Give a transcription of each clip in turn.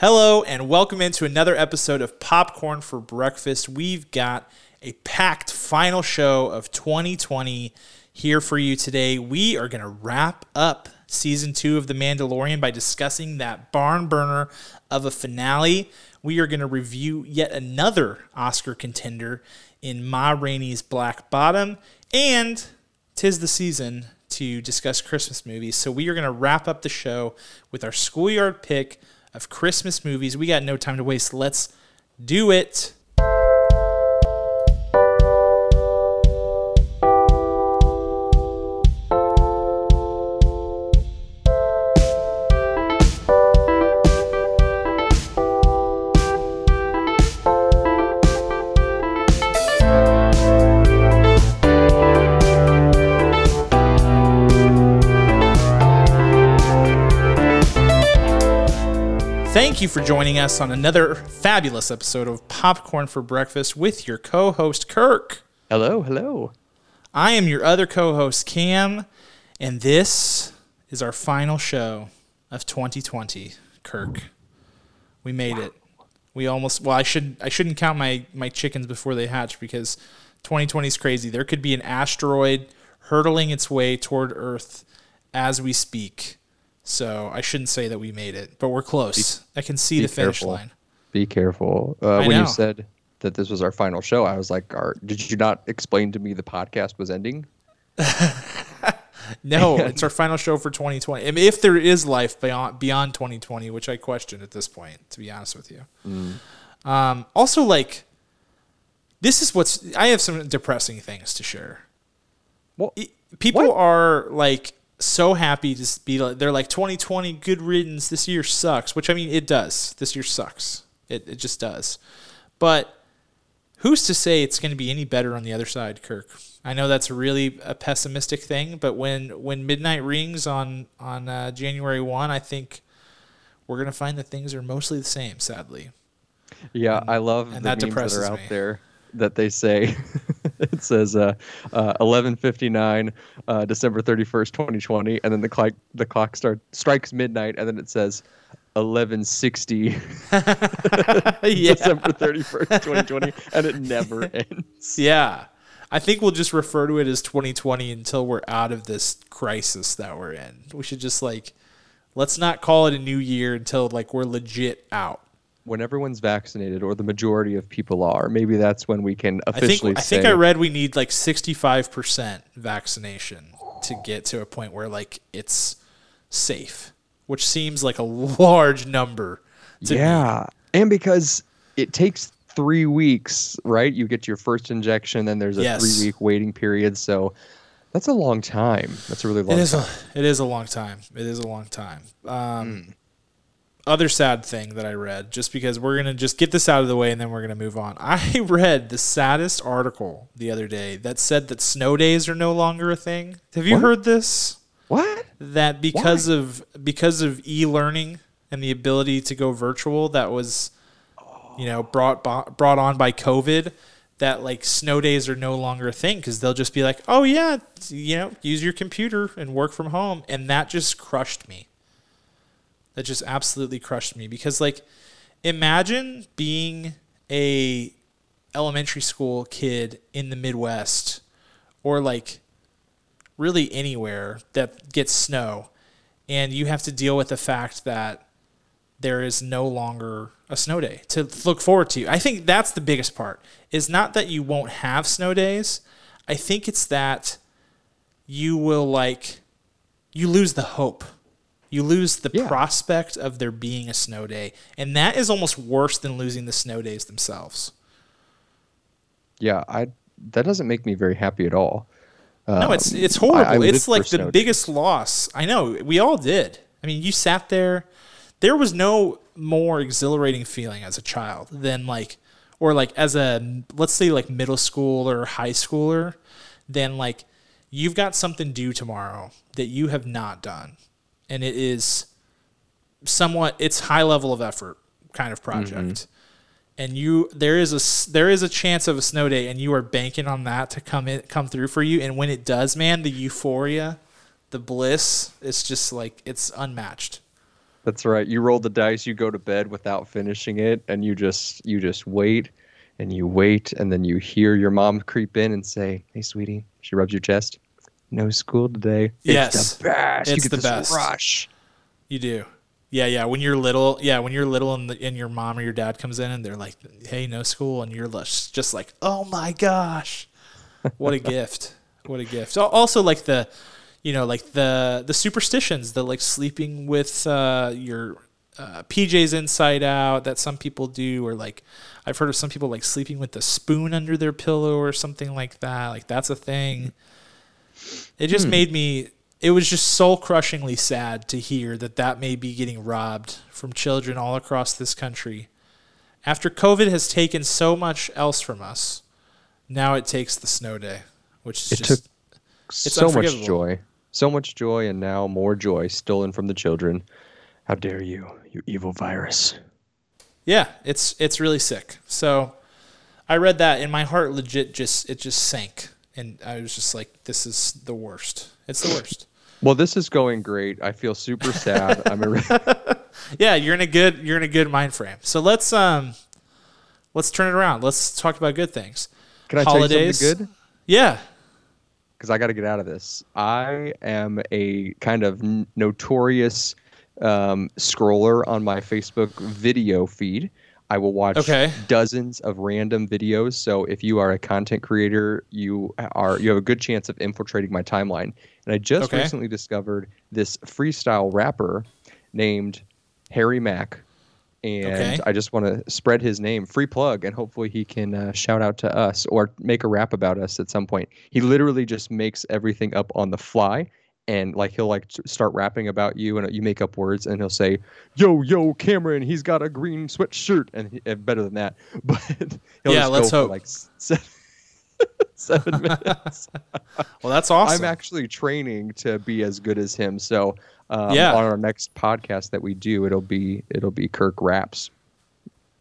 Hello, and welcome into another episode of Popcorn for Breakfast. We've got a packed final show of 2020 here for you today. We are going to wrap up season two of The Mandalorian by discussing that barn burner of a finale. We are going to review yet another Oscar contender in Ma Rainey's Black Bottom, and tis the season to discuss Christmas movies. So we are going to wrap up the show with our schoolyard pick of Christmas movies. We got no time to waste. Let's do it. Thank you for joining us on another fabulous episode of Popcorn for Breakfast with your co host, Kirk. Hello, hello. I am your other co host, Cam, and this is our final show of 2020. Kirk, we made it. We almost, well, I, should, I shouldn't count my, my chickens before they hatch because 2020 is crazy. There could be an asteroid hurtling its way toward Earth as we speak. So I shouldn't say that we made it, but we're close. I can see Be the finish careful. line. Be careful. Uh, when know. you said that this was our final show, I was like, did you not explain to me the podcast was ending? No, it's our final show for 2020. I mean, if there is life beyond beyond 2020, which I question at this point, to be honest with you. Um, also, like, this is what's. I have some depressing things to share. Well, People What? are like so happy to be like they're like 2020 good riddance. This year sucks, which I mean it does. This year sucks. It it just does. But who's to say it's going to be any better on the other side, Kirk? I know that's really a pessimistic thing, but when when midnight rings on on uh, January one, I think we're going to find that things are mostly the same. Sadly, yeah, I love and the that memes that are out me. there that they say it says uh, uh, 11:59, uh, December 31st, 2020, and then the clock the clock start strikes midnight, and then it says 11:60, yeah, December 31st, 2020, and it never ends. yeah. I think we'll just refer to it as 2020 until we're out of this crisis that we're in. We should just like let's not call it a new year until like we're legit out. When everyone's vaccinated, or the majority of people are, maybe that's when we can officially. I officially think I think I read we need like 65% vaccination to get to a point where like it's safe, which seems like a large number. To me. yeah, and because it takes three weeks, right? You get your first injection, then there's a Yes. three week waiting period. So that's a long time. That's a really long It is time. a it is a long time. It is a long time. Um, Hmm. Other sad thing that I read, just because we're gonna just get this out of the way and then we're gonna move on. I read the saddest article the other day that said that snow days are no longer a thing. Have you What? heard this? what? that because of because of e-learning and the ability to go virtual that was you know brought brought on by covid that like snow days are no longer a thing cuz they'll just be like oh yeah you know use your computer and work from home and that just crushed me that just absolutely crushed me because like imagine being a elementary school kid in the midwest or like really anywhere that gets snow and you have to deal with the fact that there is no longer a snow day to look forward to. I think that's the biggest part. Is not that you won't have snow days. I think it's that you will like you lose the hope. You lose the Yeah. prospect of there being a snow day. And that is almost worse than losing the snow days themselves. Yeah, I. That doesn't make me very happy at all. No, it's Um, it's I- I horrible. it's like the biggest days. loss. I know. We all did. I mean, you sat there. There was no more exhilarating feeling as a child than like, or like as a let's say like middle school or high schooler, than like you've got something due tomorrow that you have not done, and it is somewhat it's high level of effort kind of project mm-hmm. and you there is a there is a chance of a snow day and you are banking on that to come in come through for you and when it does man the euphoria the bliss it's just like it's unmatched That's right. You roll the dice, you go to bed without finishing it, and you just you just wait and you wait, and then you hear your mom creep in and say, "Hey, sweetie." She rubs your chest. No school today. Yes. it's the best. you get the best. rush. You do. Yeah, yeah. When you're little, yeah, when you're little and, the, and your mom or your dad comes in and they're like, "Hey, no school," and you're just like, "Oh my gosh, what a gift! What a gift!" Al- Also, like the, you know, like the the superstitions, the like sleeping with uh, your uh, PJs inside out that some people do, or like I've heard of some people like sleeping with the spoon under their pillow or something like that. Like that's a thing. It just hmm. made me. It was just soul crushingly sad to hear that that may be getting robbed from children all across this country. After COVID has taken so much else from us, now it takes the snow day, which is It just took so much joy, so much joy, and now more joy stolen from the children. How dare you, you evil virus! yeah, it's it's really sick. So I read that and my heart legit just it just sank, and I was just like, this is the worst. It's the worst. Well, this is going great. I feel super sad. I'm a, yeah, you're in a good you're in a good mind frame. So let's um let's turn it around. Let's talk about good things. Can I Holidays. tell you something good? Yeah. because I got to get out of this. I am a kind of n- notorious um, scroller on my Facebook video feed. I will watch Okay. dozens of random videos. So if you are a content creator, you are you have a good chance of infiltrating my timeline. And I just Okay. recently discovered this freestyle rapper named Harry Mack. And Okay. I just want to spread his name, free plug, and hopefully he can uh, shout out to us or make a rap about us at some point. He literally just makes everything up on the fly, and like he'll like start rapping about you, and you make up words, and he'll say, "Yo, yo, Cameron, he's got a green sweatshirt," and he, and better than that, but he'll Yeah, just let's go hope. like seven, seven minutes. Well, that's awesome. I'm actually training to be as good as him, so um, Yeah. on our next podcast that we do, it'll be it'll be Kirk raps.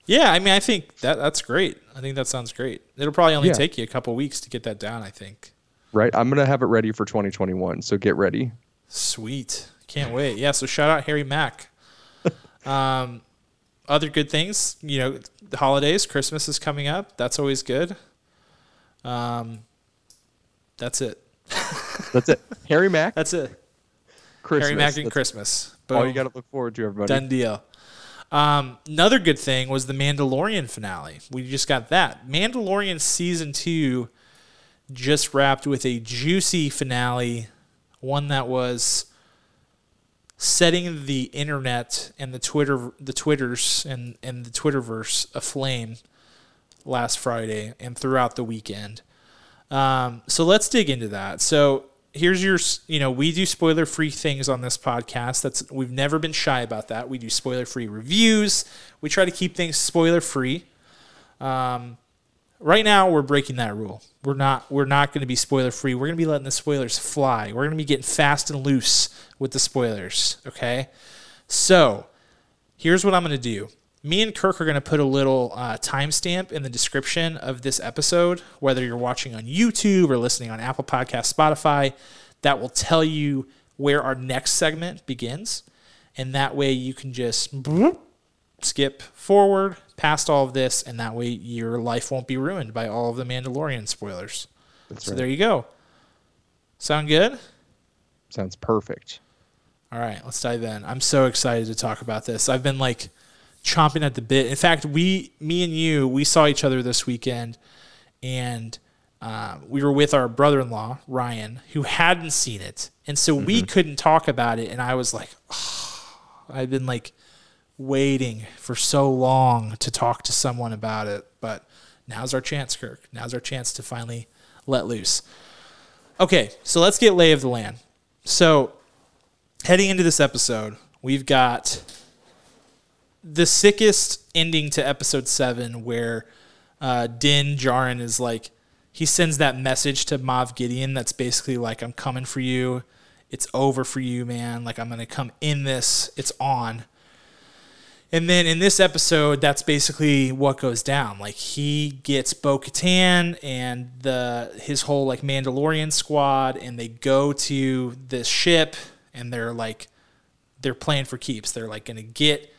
yeah, I mean, I think that that's great. I think that sounds great. It'll probably only Yeah. take you a couple weeks to get that down. I think. Right, I'm gonna have it ready for 2021, so get ready. Sweet. Can't wait. Yeah. So shout out Harry Mack. Um, other good things, you know, the holidays, Christmas is coming up. That's always good. Um, that's it. That's it. Harry Mack, That's it. Christmas. Harry Mack and That's Christmas. all you got to look forward to, everybody. Done deal. Um, another good thing was the Mandalorian finale. We just got that. Mandalorian season two just wrapped with a juicy finale, one that was setting the internet and the Twitter, the Twitters and and the Twitterverse aflame last Friday and throughout the weekend. Um, so let's dig into that. So here's your, you know, we do spoiler free things on this podcast. That's we've never been shy about that. We do spoiler free reviews. We try to keep things spoiler free. Um, right now we're breaking that rule. We're not we're not going to be spoiler free. We're going to be letting the spoilers fly. We're going to be getting fast and loose with the spoilers, okay? So, here's what I'm going to do. Me and Kirk are going to put a little uh, timestamp in the description of this episode, whether you're watching on YouTube or listening on Apple Podcast, Spotify. That will tell you where our next segment begins, and that way you can just skip forward past all of this, and that way your life won't be ruined by all of the Mandalorian spoilers. That's so right. there you go. Sound good? Sounds perfect. All right, let's dive in. I'm so excited to talk about this. I've been like chomping at the bit. In fact, we, me and you, we saw each other this weekend, and uh, we were with our brother-in-law Ryan, who hadn't seen it, and so we couldn't talk about it. And I was like, I've been like waiting for so long to talk to someone about it, but now's our chance, Kirk. Now's our chance to finally let loose. Okay, so let's get lay of the land. So heading into this episode, we've got the sickest ending to episode seven where uh, Din Djarin is like, he sends that message to Moff Gideon that's basically like, I'm coming for you. It's over for you, man. Like, I'm going to come in this. It's on. And then in this episode, that's basically what goes down. Like he gets Bo Katan and the his whole like Mandalorian squad, and they go to this ship, and they're like they're playing for keeps. They're like to get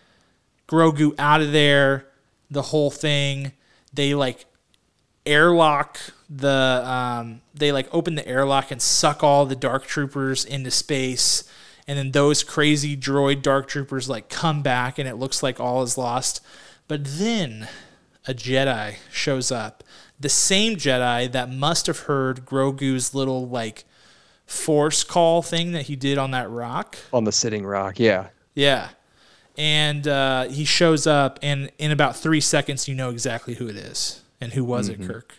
Grogu out of there, the whole thing. They like airlock the um, they like open the airlock and suck all the dark troopers into space and then those crazy droid dark troopers like come back and it looks like all is lost but then a jedi shows up the same jedi that must have heard grogu's little like force call thing that he did on that rock On the sitting rock, yeah. yeah and uh, he shows up and in about three seconds you know exactly who it is and who was it kirk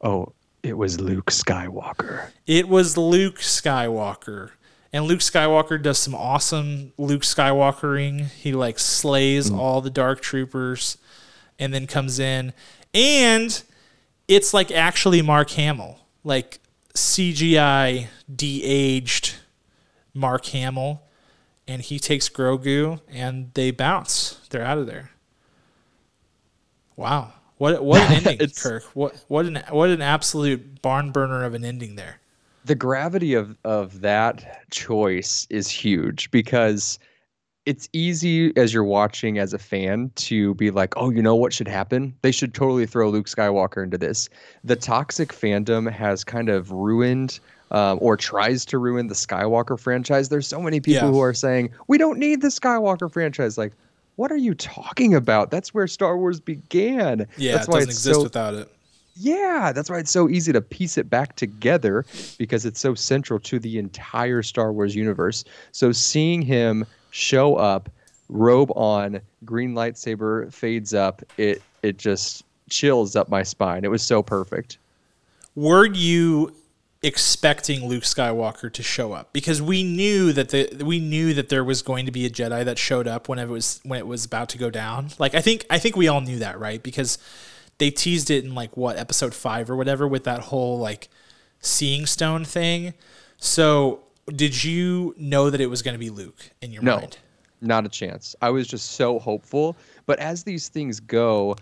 Oh, it was Luke Skywalker. It was Luke Skywalker. And Luke Skywalker does some awesome Luke Skywalkering. He like slays mm. all the dark troopers and then comes in. And it's like actually Mark Hamill. Like CGI de-aged Mark Hamill. And he takes Grogu and they bounce. They're out of there. Wow. What what an ending, Kirk. What what an what an absolute barn burner of an ending there. The gravity of of that choice is huge because it's easy as you're watching as a fan to be like, oh, you know what should happen? They should totally throw Luke Skywalker into this. The toxic fandom has kind of ruined um, or tries to ruin the Skywalker franchise. There's so many people Yeah. who are saying we don't need the Skywalker franchise. Like, what are you talking about? That's where Star Wars began. Yeah, That's it doesn't exist so without it. Yeah, that's why it's so easy to piece it back together because it's so central to the entire Star Wars universe. So seeing him show up, robe on, green lightsaber fades up, it it just chills up my spine. It was so perfect. Were you expecting Luke Skywalker to show up? Because we knew that the we knew that there was going to be a Jedi that showed up when it was when it was about to go down. Like I think I think we all knew that, right? Because they teased it in like what episode five or whatever with that whole like seeing stone thing. So did you know that it was going to be Luke in your No. mind? Not a chance. I was just so hopeful. But as these things go,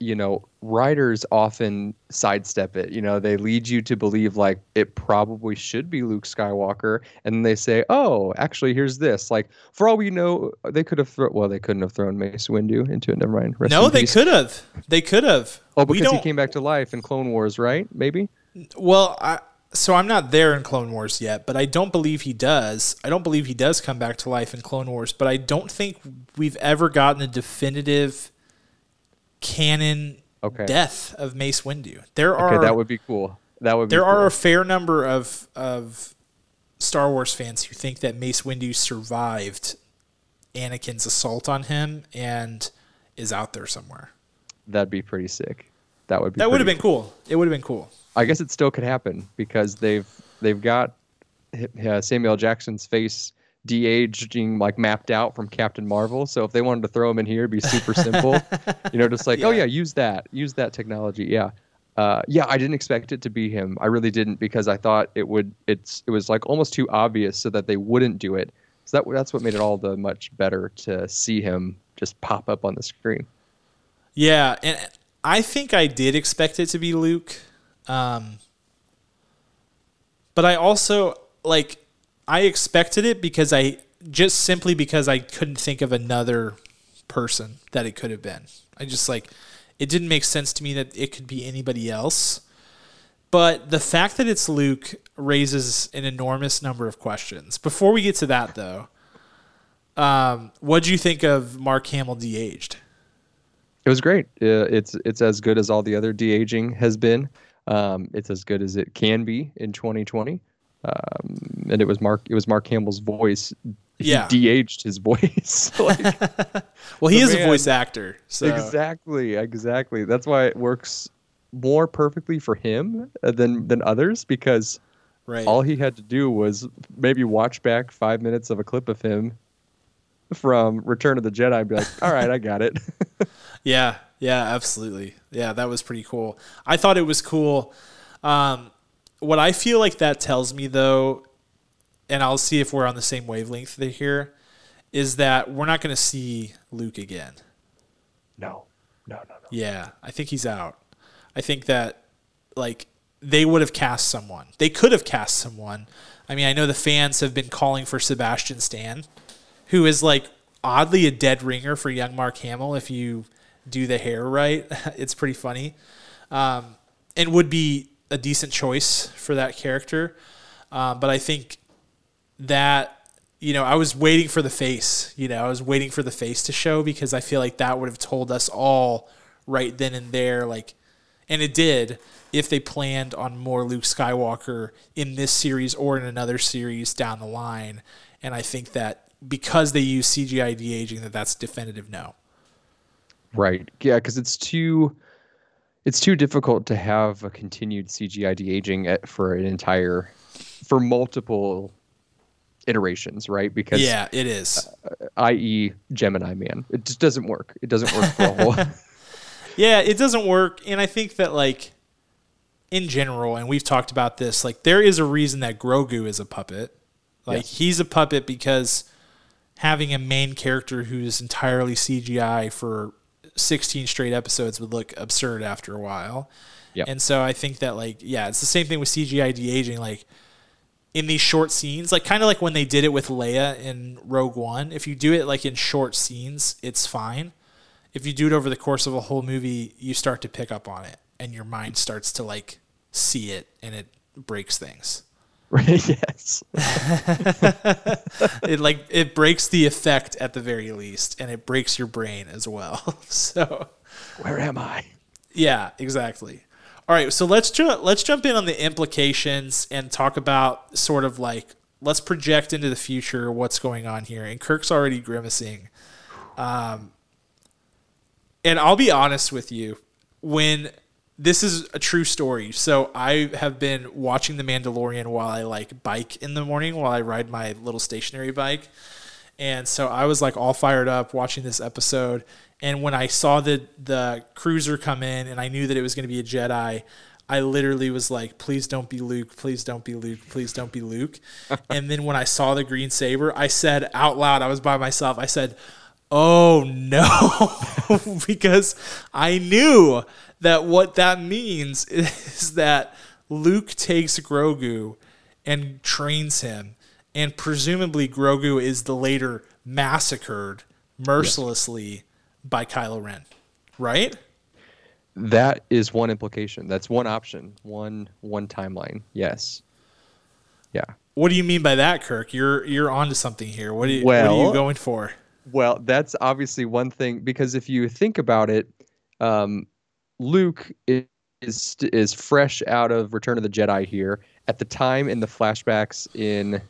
you know, writers often sidestep it. You know, they lead you to believe like it probably should be Luke Skywalker, and they say, "Oh, actually, here's this." Like, for all we know, they could have thrown. Well, they couldn't have thrown Mace Windu into it. Never mind. Rest No, they could have. They could have. Oh, because he came back to life in Clone Wars, right? Maybe. Well, I, so I'm not there in Clone Wars yet, but I don't believe he does. I don't believe he does come back to life in Clone Wars, but I don't think we've ever gotten a definitive canon Okay. death of Mace Windu. There Okay, are that would be cool. That would. Be there are a fair number of of Star Wars fans who think that Mace Windu survived Anakin's assault on him and is out there somewhere. That'd be pretty sick. That would be. That would have been cool. It would have been cool. I guess it still could happen because they've they've got uh, Samuel Jackson's face de-aging like mapped out from Captain Marvel. So if they wanted to throw him in here, it'd be super simple. you know, just like oh Yeah. yeah, use that, use that technology. Yeah, uh, yeah. I didn't expect it to be him. I really didn't because I thought it would. It's it was like almost too obvious so that they wouldn't do it. So that that's what made it all the much better to see him just pop up on the screen. Yeah, and I think I did expect it to be Luke. Um, but I also like I expected it because I just simply because I couldn't think of another person that it could have been. I just like it didn't make sense to me that it could be anybody else. But the fact that it's Luke raises an enormous number of questions. Before we get to that though, um, what do you think of Mark Hamill de-aged? It was great. Uh, it's it's as good as all the other de aging has been. Um, it's as good as it can be in 2020. Um, and it was Mark. It was Mark Hamill's voice. He Yeah. de-aged his voice. Like, Well, he is a voice actor, so Exactly, exactly. That's why it works more perfectly for him uh, than than others because right. all he had to do was maybe watch back five minutes of a clip of him from Return of the Jedi and be like, "All right, I got it." yeah, yeah, absolutely. Yeah, that was pretty cool. I thought it was cool. Um, what I feel like that tells me, though, and I'll see if we're on the same wavelength here, is that we're not going to see Luke again. no, no, no, no. Yeah, I think he's out. I think that like they would have cast someone. They could have cast someone. I mean, I know the fans have been calling for Sebastian Stan who is like oddly a dead ringer for young Mark Hamill if you do the hair right. it's pretty funny. Um, and would be a decent choice for that character. Um, but I think that you know I was waiting for the face. You know, I was waiting for the face to show because I feel like that would have told us all right then and there, like, and it did. If they planned on more Luke Skywalker in this series or in another series down the line, and I think that because they use CGI de aging, that that's definitive no. Right. Yeah, because it's too it's too difficult to have a continued CGI de aging for an entire for multiple iterations, right? Because yeah, it is. Uh, i.e., Gemini Man, it just doesn't work. It doesn't work for a whole. yeah, it doesn't work, and I think that like in general, and we've talked about this, like there is a reason that Grogu is a puppet. Like yes. he's a puppet because having a main character who's entirely CGI for 16 straight episodes would look absurd after a while. Yep. And so I think that like yeah, it's the same thing with CGI de aging. Like in these short scenes, like kind of like when they did it with Leia in Rogue One. If you do it like in short scenes, it's fine. If you do it over the course of a whole movie, you start to pick up on it, and your mind starts to like see it, and it breaks things. Right. yes. it like it breaks the effect at the very least, and it breaks your brain as well. so, where am I? Yeah, exactly. All right, so let's ju- let's jump in on the implications and talk about sort of like let's project into the future what's going on here. And Kirk's already grimacing. Um, and I'll be honest with you, when this is a true story. So I have been watching The Mandalorian while I like bike in the morning while I ride my little stationary bike. And so I was like all fired up watching this episode. And when I saw the the cruiser come in and I knew that it was going to be a Jedi, I literally was like, please don't be Luke, please don't be Luke, please don't be Luke. and then when I saw the green saber, I said out loud, I was by myself, I said, oh no, because I knew that what that means is that Luke takes Grogu and trains him, and presumably Grogu is the later massacred mercilessly yes. by Kylo Ren, right? That is one implication. That's one option. One one timeline. Yes. Yeah. What do you mean by that, Kirk? You're you're onto something here. What, you, well, what are you going for? Well, that's obviously one thing because if you think about it, um, Luke is is fresh out of Return of the Jedi here. At the time in the flashbacks in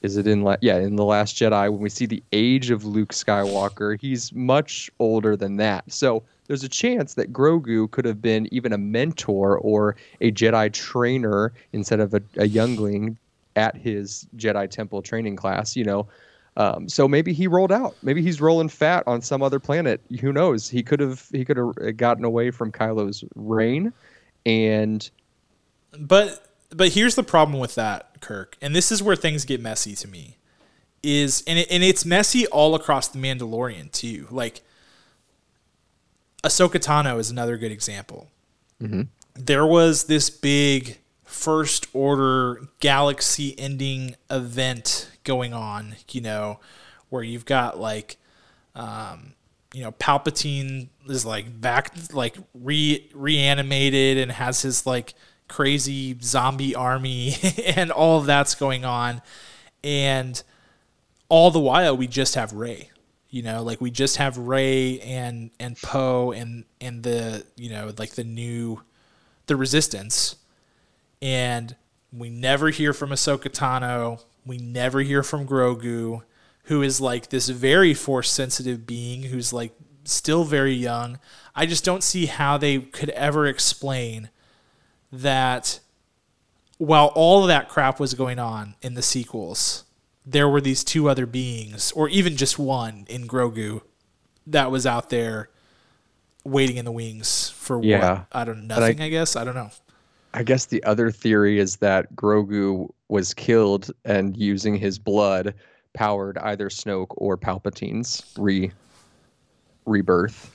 is it in la- yeah in the last Jedi when we see the age of Luke Skywalker, he's much older than that. So there's a chance that Grogu could have been even a mentor or a Jedi trainer instead of a, a youngling at his Jedi Temple training class. You know, um, so maybe he rolled out. Maybe he's rolling fat on some other planet. Who knows? He could have he could have gotten away from Kylo's reign, and but but here's the problem with that, Kirk, and this is where things get messy to me. Is and it, and it's messy all across the Mandalorian too. Like Ahsoka Tano is another good example. Mm-hmm. There was this big first order galaxy ending event going on, you know, where you've got like, um, you know, Palpatine is like back, like re reanimated and has his like crazy zombie army and all of that's going on. And all the while we just have Rey you know, like we just have Rey and, and Poe and, and the, you know, like the new, the resistance. And we never hear from Ahsoka Tano we never hear from Grogu, who is like this very force sensitive being who's like still very young. I just don't see how they could ever explain that while all of that crap was going on in the sequels, there were these two other beings, or even just one in Grogu, that was out there waiting in the wings for yeah. what? I don't know, nothing, I, I guess. I don't know. I guess the other theory is that Grogu was killed and using his blood powered either Snoke or Palpatine's re rebirth.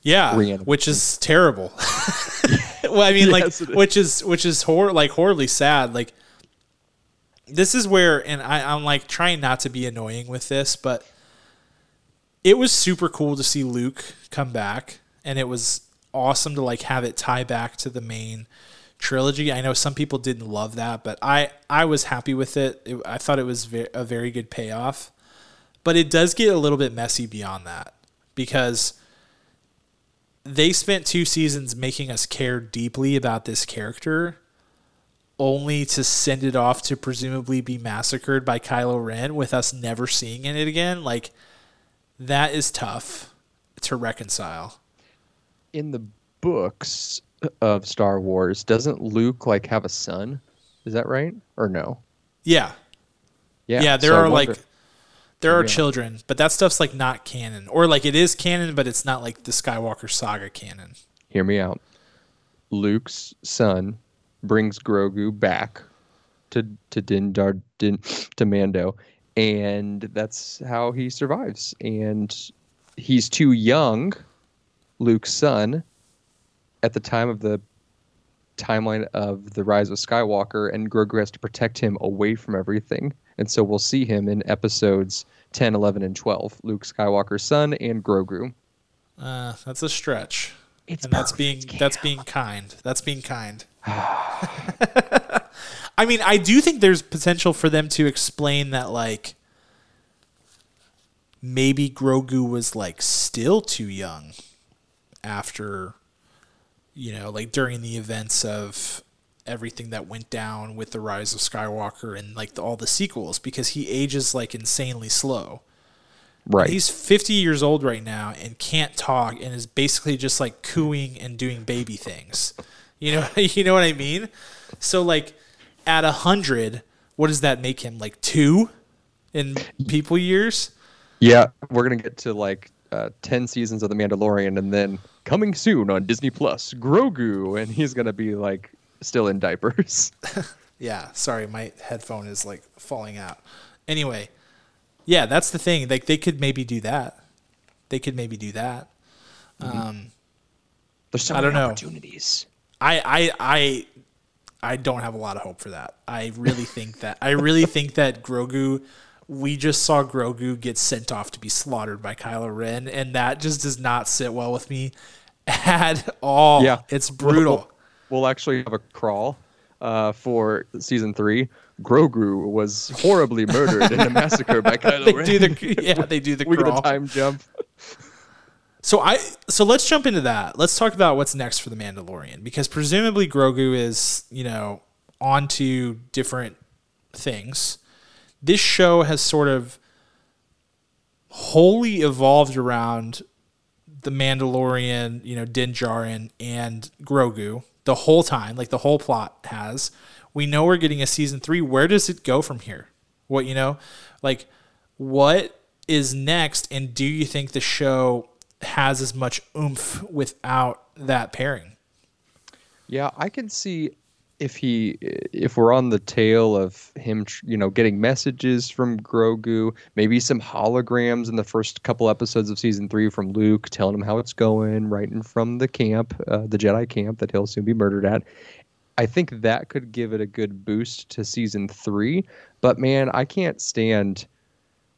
Yeah, which is terrible. well, I mean, yes, like, which is which is hor- like horribly sad. Like, this is where, and I, I'm like trying not to be annoying with this, but it was super cool to see Luke come back, and it was awesome to like have it tie back to the main trilogy. I know some people didn't love that, but I I was happy with it. it I thought it was ve- a very good payoff, but it does get a little bit messy beyond that because they spent two seasons making us care deeply about this character only to send it off to presumably be massacred by Kylo Ren with us never seeing it again. Like that is tough to reconcile. In the books of Star Wars, doesn't Luke like have a son? Is that right or no? Yeah. Yeah. Yeah, there so are like there are Yeah. children, but that stuff's like not canon. Or like it is canon, but it's not like the Skywalker saga canon. Hear me out. Luke's son brings Grogu back to to Din Dar Din to Mando, and that's how he survives. And he's too young, Luke's son, at the time of the timeline of the rise of Skywalker, and Grogu has to protect him away from everything. And so we'll see him in episodes 10, 11, and 12. Luke Skywalker's son and Grogu. Uh, that's a stretch. It's and that's being that's being kind. That's being kind. I mean, I do think there's potential for them to explain that like maybe Grogu was like still too young after you know, like during the events of everything that went down with the rise of Skywalker and like the, all the sequels because he ages like insanely slow. right. He's 50 years old right now and can't talk and is basically just like cooing and doing baby things. You know, you know what I mean? So like at a hundred, what does that make him? Like two in people years? Yeah, we're gonna get to like uh, ten seasons of The Mandalorian, and then coming soon on Disney Plus, Grogu, and he's gonna be like still in diapers. Yeah, sorry, my headphone is like falling out. Anyway, yeah, that's the thing. Like they could maybe do that. They could maybe do that. Um, There's so I don't many know. opportunities. I, I I I don't have a lot of hope for that. I really think that I really think that Grogu we just saw Grogu get sent off to be slaughtered by Kylo Ren and that just does not sit well with me at all. Yeah, It's brutal. We'll, we'll actually have a crawl uh, for season three. Grogu was horribly murdered in a massacre by Kylo they Ren. do the yeah, they do the we get a time jump. So I so let's jump into that. Let's talk about what's next for the Mandalorian because presumably Grogu is, you know, on to different things. This show has sort of wholly evolved around the Mandalorian, you know, Din Djarin and Grogu the whole time, like the whole plot has. We know we're getting a season 3. Where does it go from here? What, you know, like what is next and do you think the show has as much oomph without that pairing? Yeah, I can see if he if we're on the tail of him, you know, getting messages from Grogu, maybe some holograms in the first couple episodes of season three from Luke, telling him how it's going, writing from the camp, uh, the Jedi camp that he'll soon be murdered at. I think that could give it a good boost to season three. But man, I can't stand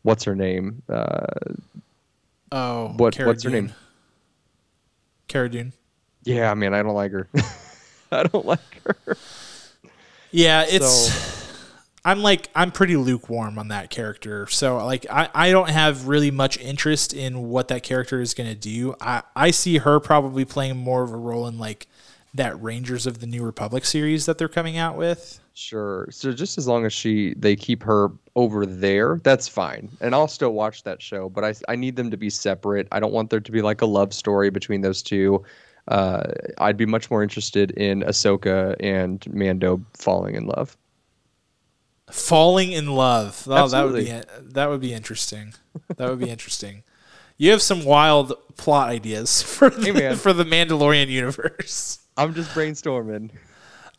what's her name. Uh, Oh, What- what's her name? Cara Dune. yeah, man, I don't like her. I don't like her. Yeah, it's. So- I'm like I'm pretty lukewarm on that character. So like I, I don't have really much interest in what that character is gonna do. I, I see her probably playing more of a role in like that Rangers of the New Republic series that they're coming out with. Sure. So just as long as she they keep her over there, that's fine. And I'll still watch that show, but I I need them to be separate. I don't want there to be like a love story between those two. Uh, I'd be much more interested in Ahsoka and Mando falling in love. Falling in love. Oh, that would be that would be interesting. That would be interesting. You have some wild plot ideas for the, man. for the Mandalorian universe. I'm just brainstorming.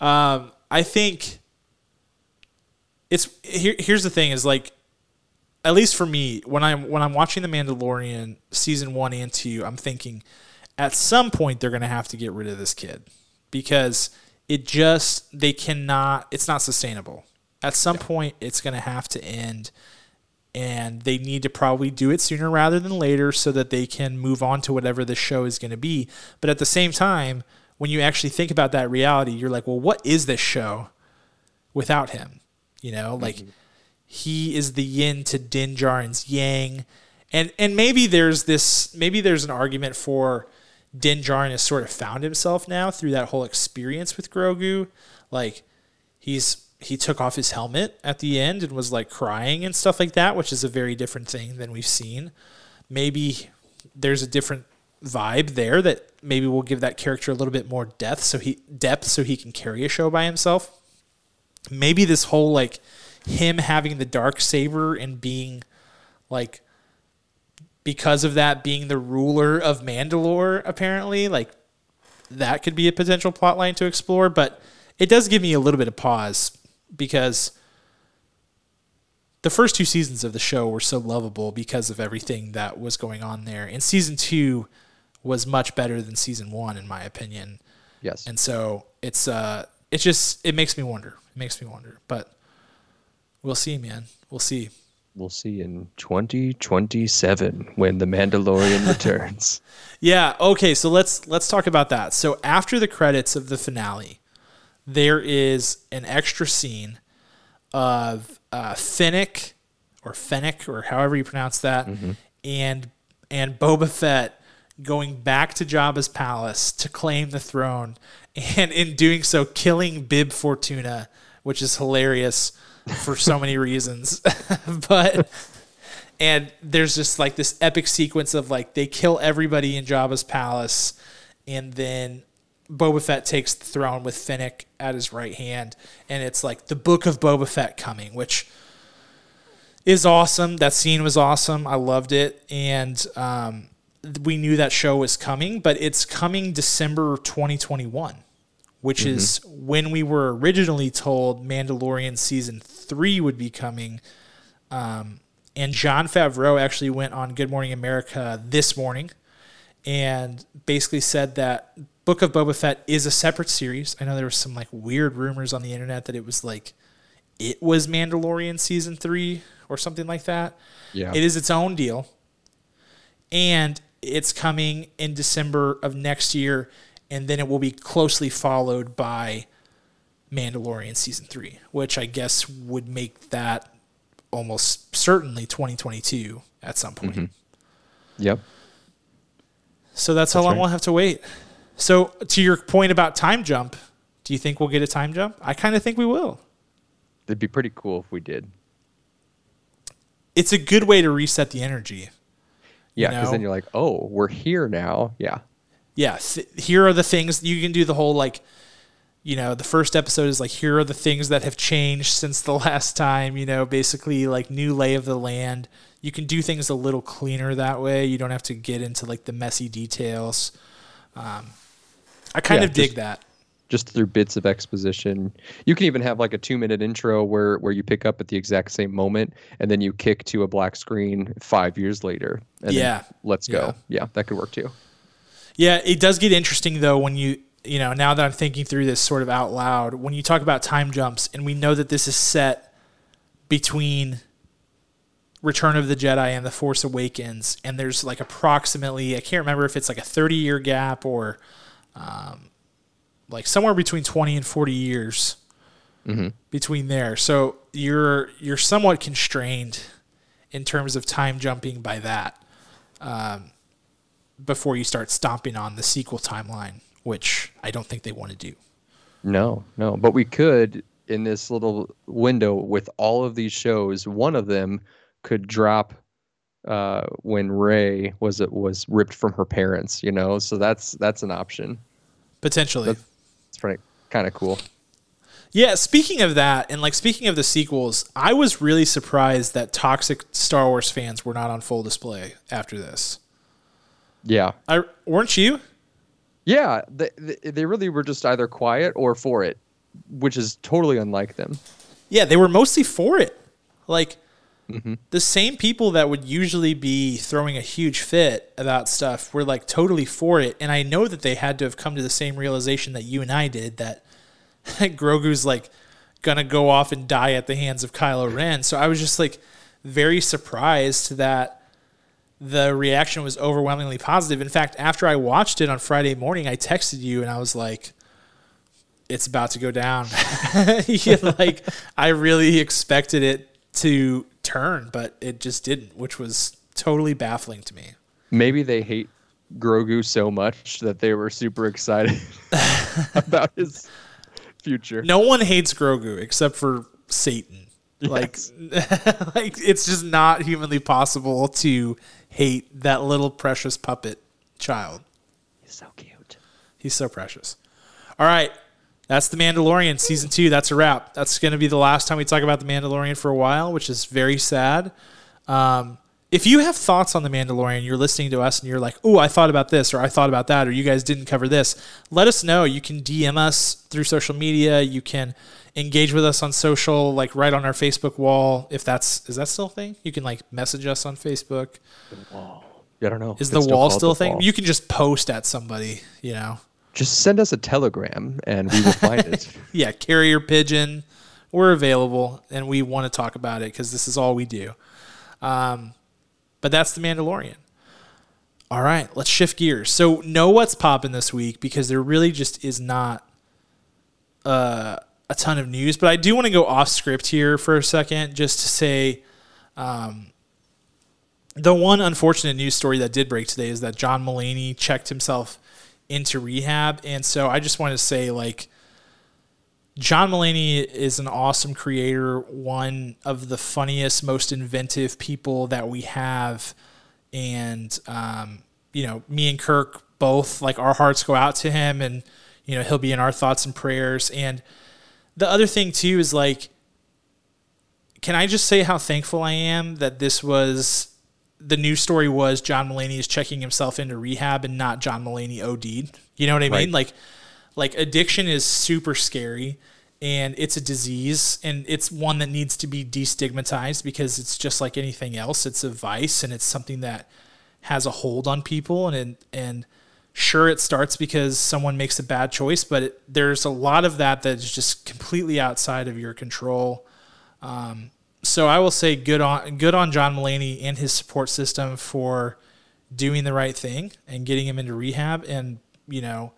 Um, I think it's here. Here's the thing: is like, at least for me, when I'm when I'm watching the Mandalorian season one and two, I'm thinking, at some point they're gonna have to get rid of this kid because it just they cannot. It's not sustainable. At some point, it's going to have to end, and they need to probably do it sooner rather than later so that they can move on to whatever the show is going to be. But at the same time, when you actually think about that reality, you're like, well, what is this show without him? You know, like mm-hmm. he is the yin to Din Djarin's yang, and and maybe there's this, maybe there's an argument for Din Djarin has sort of found himself now through that whole experience with Grogu, like he's he took off his helmet at the end and was like crying and stuff like that, which is a very different thing than we've seen. Maybe there's a different vibe there that maybe will give that character a little bit more depth so he depth so he can carry a show by himself. Maybe this whole like him having the dark saber and being like because of that being the ruler of Mandalore apparently like that could be a potential plot line to explore but it does give me a little bit of pause because the first two seasons of the show were so lovable because of everything that was going on there. And season two was much better than season one, in my opinion. Yes. And so it's uh it just it makes me wonder. It makes me wonder. But we'll see, man. We'll see. We'll see in 2027 when the Mandalorian returns. Yeah, okay, so let's let's talk about that. So after the credits of the finale, there is an extra scene of uh, Fennec or Fennec or however you pronounce that, and and Boba Fett going back to Jabba's palace to claim the throne, and in doing so, killing Bib Fortuna, which is hilarious for so many reasons. but and there's just like this epic sequence of like they kill everybody in Jabba's palace, and then Boba Fett takes the throne with Fennec at his right hand, and it's like the book of Boba Fett coming, which is awesome. That scene was awesome. I loved it, and um, we knew that show was coming, but it's coming December 2021, which is when we were originally told Mandalorian season three would be coming. Um, and Jon Favreau actually went on Good Morning America this morning and basically said that Book of Boba Fett is a separate series. I know there was some like weird rumors on the internet that it was like it was Mandalorian season three or something like that. Yeah. It is its own deal. And it's coming in December of next year, and then it will be closely followed by Mandalorian season three, which I guess would make that almost certainly 2022 at some point. Mm-hmm. Yep. So that's, how long right. we'll have to wait. So to your point about time jump, do you think we'll get a time jump? I kind of think we will. It'd be pretty cool if we did. It's a good way to reset the energy. Yeah, because know? then you're like, oh, we're here now. Yeah. yeah, th- here are the things you can do the whole like, you know, the first episode is like, here are the things that have changed since the last time, you know, basically like new lay of the land. You can do things a little cleaner that way. You don't have to get into like the messy details. Um, I kind Yeah, of dig just- that. Just through bits of exposition. You can even have like a two minute intro where where you pick up at the exact same moment and then you kick to a black screen five years later. And then Yeah. let's go. Yeah. Yeah, that could work too. Yeah, it does get interesting though when you you know now that I'm thinking through this sort of out loud when you talk about time jumps and we know that this is set between Return of the Jedi and The Force Awakens and there's like approximately I can't remember if it's like a 30 year gap or um, like somewhere between 20 and 40 years between there. So you're you're somewhat constrained in terms of time jumping by that before you start stomping on the sequel timeline, which I don't think they want to do. No, no. But we could in this little window with all of these shows, one of them could drop uh, when Rey was was ripped from her parents, you know. So that's that's an option. Potentially. It's pretty kind of cool. yeah, speaking of that, and like speaking of the sequels, I was really surprised that toxic Star Wars fans were not on full display after this. Yeah, I weren't you? Yeah. They they- really were just either quiet or for it, which is totally unlike them. Yeah, they were mostly for it. Like mm-hmm. the same people that would usually be throwing a huge fit about stuff were like totally for it. And I know that they had to have come to the same realization that you and I did that Grogu's like gonna go off and die at the hands of Kylo Ren. So I was just like very surprised that the reaction was overwhelmingly positive. In fact, after I watched it on Friday morning, I texted you and I was like, "It's about to go down." like I really expected it to turn, but it just didn't, which was totally baffling to me. Maybe they hate Grogu so much that they were super excited about his future. No one hates Grogu except for Satan. Yes. Like, like it's just not humanly possible to hate that little precious puppet child. He's so cute. He's so precious. All right. That's The Mandalorian season two. That's a wrap. That's going to be the last time we talk about The Mandalorian for a while, which is very sad. Um, if you have thoughts on The Mandalorian, you're listening to us and you're like, oh, I thought about this or I thought about that or you guys didn't cover this, let us know. You can DM us through social media. You can engage with us on social, like right on our Facebook wall. If that's, is that still a thing? You can like message us on Facebook. Wall. I don't know. Is the wall still a thing? Wall. You can just post at somebody, you know. Just send us a telegram and we will find it. yeah, carrier pigeon. We're available and we want to talk about it because this is all we do. Um, but that's the Mandalorian. All right, let's shift gears. So know what's popping this week because there really just is not uh, a ton of news. But I do want to go off script here for a second, just to say, um, the one unfortunate news story that did break today is that John Mulaney checked himself into rehab, and so I just want to say like John Mulaney is an awesome creator, one of the funniest, most inventive people that we have. And, um, you know, me and Kirk both, like, our hearts go out to him and, you know, he'll be in our thoughts and prayers. And the other thing, too, is like, can I just say how thankful I am that this was the news story was John Mulaney is checking himself into rehab and not John Mulaney OD'd. You know what I mean? Right. Like, like addiction is super scary and it's a disease and it's one that needs to be destigmatized because it's just like anything else it's a vice and it's something that has a hold on people and and sure it starts because someone makes a bad choice but it, there's a lot of that that's just completely outside of your control um, so I will say good on good on John Mulaney and his support system for doing the right thing and getting him into rehab and you know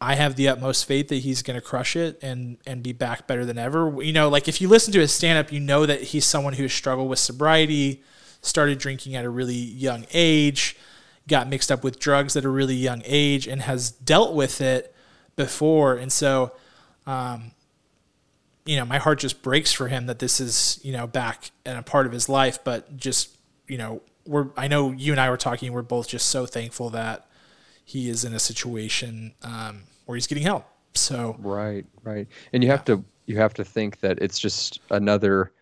I have the utmost faith that he's going to crush it and and be back better than ever. You know, like if you listen to his stand up, you know that he's someone who struggled with sobriety, started drinking at a really young age, got mixed up with drugs at a really young age, and has dealt with it before. And so, um, you know, my heart just breaks for him that this is you know back and a part of his life. But just you know, we're I know you and I were talking. We're both just so thankful that he is in a situation um, where he's getting help. So right, right, and you yeah. have to you have to think that it's just another,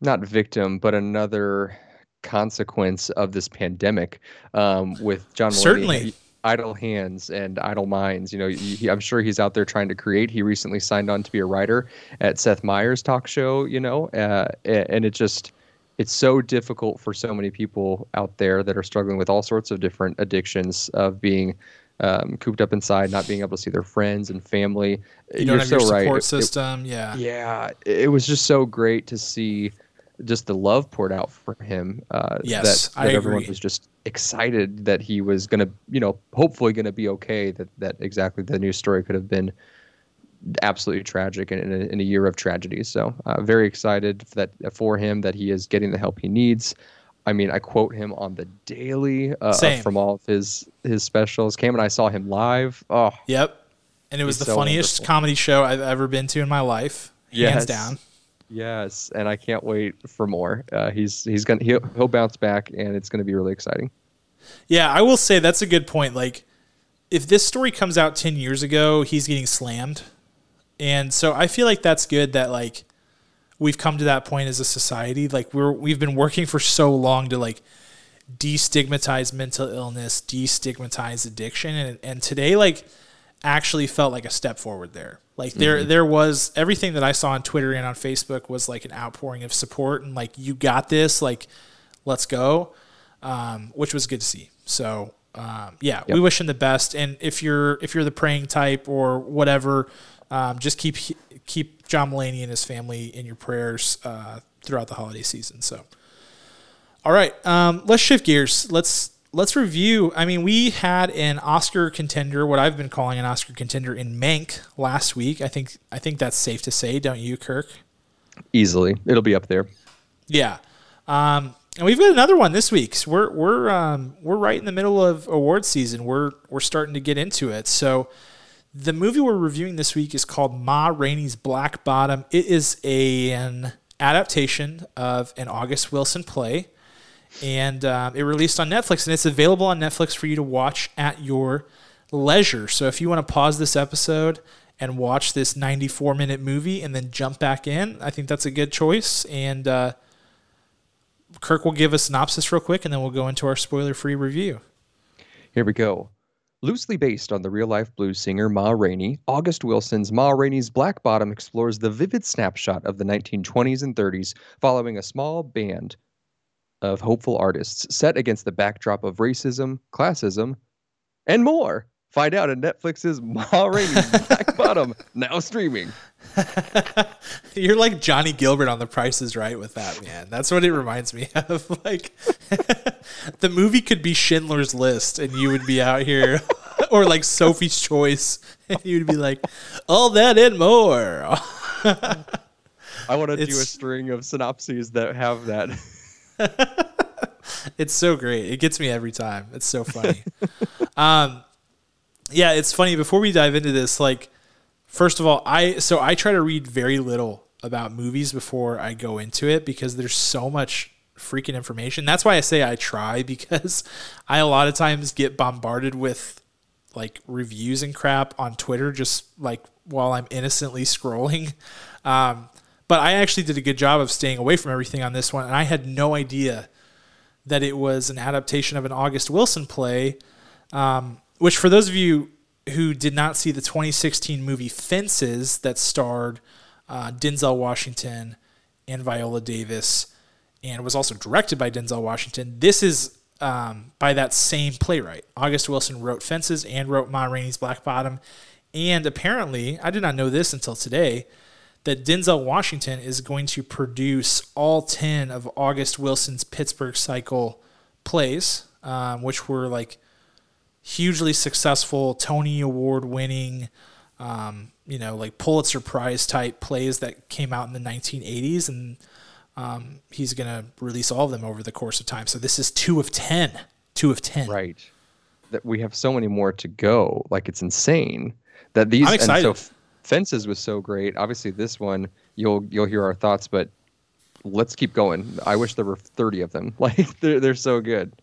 not victim, but another consequence of this pandemic. Um, with John Mulaney, certainly. idle hands and idle minds. You know, he, I'm sure he's out there trying to create. He recently signed on to be a writer at Seth Meyers' talk show. You know, uh, and it just it's so difficult for so many people out there that are struggling with all sorts of different addictions of being um, cooped up inside, not being able to see their friends and family. You don't You're have so your support right. system. It, yeah. Yeah. It was just so great to see just the love poured out for him. Uh, yes, that, that everyone was just excited that he was going to, you know, hopefully going to be okay. That that exactly the news story could have been absolutely tragic in, in, a, in a year of tragedy. So uh, very excited that for him that he is getting the help he needs. I mean, I quote him on the daily uh, from all of his his specials. Cam and I saw him live. Oh, yep, and it was the so funniest wonderful. comedy show I've ever been to in my life, yes. hands down. Yes, and I can't wait for more. Uh, he's he's gonna he'll, he'll bounce back, and it's gonna be really exciting. Yeah, I will say that's a good point. Like, if this story comes out ten years ago, he's getting slammed, and so I feel like that's good. That like we've come to that point as a society. Like we're we've been working for so long to like destigmatize mental illness, destigmatize addiction, and and today like actually felt like a step forward there. Like there mm-hmm. there was everything that I saw on Twitter and on Facebook was like an outpouring of support and like you got this, like let's go, um, which was good to see. So um, yeah, yep. we wish him the best. And if you're if you're the praying type or whatever, um, just keep keep John Mulaney and his family in your prayers uh, throughout the holiday season. So, all right, um, let's shift gears. Let's let's review. I mean, we had an Oscar contender, what I've been calling an Oscar contender in Mank last week. I think I think that's safe to say, don't you, Kirk? Easily, it'll be up there. Yeah, um, and we've got another one this week. So we're we're um, we're right in the middle of award season. We're we're starting to get into it. So the movie we're reviewing this week is called Ma Rainey's Black Bottom. It is a, an adaptation of an August Wilson play, and um, it released on Netflix, and it's available on Netflix for you to watch at your leisure. So if you want to pause this episode and watch this 94 minute movie and then jump back in, I think that's a good choice. And uh, Kirk will give a synopsis real quick, and then we'll go into our spoiler free review. Here we go. Loosely based on the real life blues singer Ma Rainey, August Wilson's Ma Rainey's Black Bottom explores the vivid snapshot of the 1920s and 30s following a small band of hopeful artists set against the backdrop of racism, classism, and more. Find out on Netflix's Ma Rainey's Black Bottom, now streaming. You're like Johnny Gilbert on The Price is Right with that, man. That's what it reminds me of. Like, the movie could be Schindler's List, and you would be out here, or like Sophie's Choice, and you'd be like, all that and more. I want to do a string of synopses that have that. it's so great. It gets me every time. It's so funny. um, yeah, it's funny. Before we dive into this, like, first of all, I so I try to read very little about movies before I go into it because there's so much freaking information. That's why I say I try because I a lot of times get bombarded with like reviews and crap on Twitter just like while I'm innocently scrolling. Um, but I actually did a good job of staying away from everything on this one, and I had no idea that it was an adaptation of an August Wilson play. Um, which, for those of you who did not see the 2016 movie Fences, that starred uh, Denzel Washington and Viola Davis, and was also directed by Denzel Washington, this is um, by that same playwright. August Wilson wrote Fences and wrote Ma Rainey's Black Bottom. And apparently, I did not know this until today, that Denzel Washington is going to produce all 10 of August Wilson's Pittsburgh Cycle plays, um, which were like hugely successful, Tony Award winning, um, you know, like Pulitzer Prize type plays that came out in the 1980s. And um, he's going to release all of them over the course of time. So this is two of 10. Two of 10. Right. That we have so many more to go. Like it's insane that these. I'm excited. And so Fences was so great. Obviously, this one you'll you'll hear our thoughts, but let's keep going. I wish there were 30 of them. Like they're they're so good.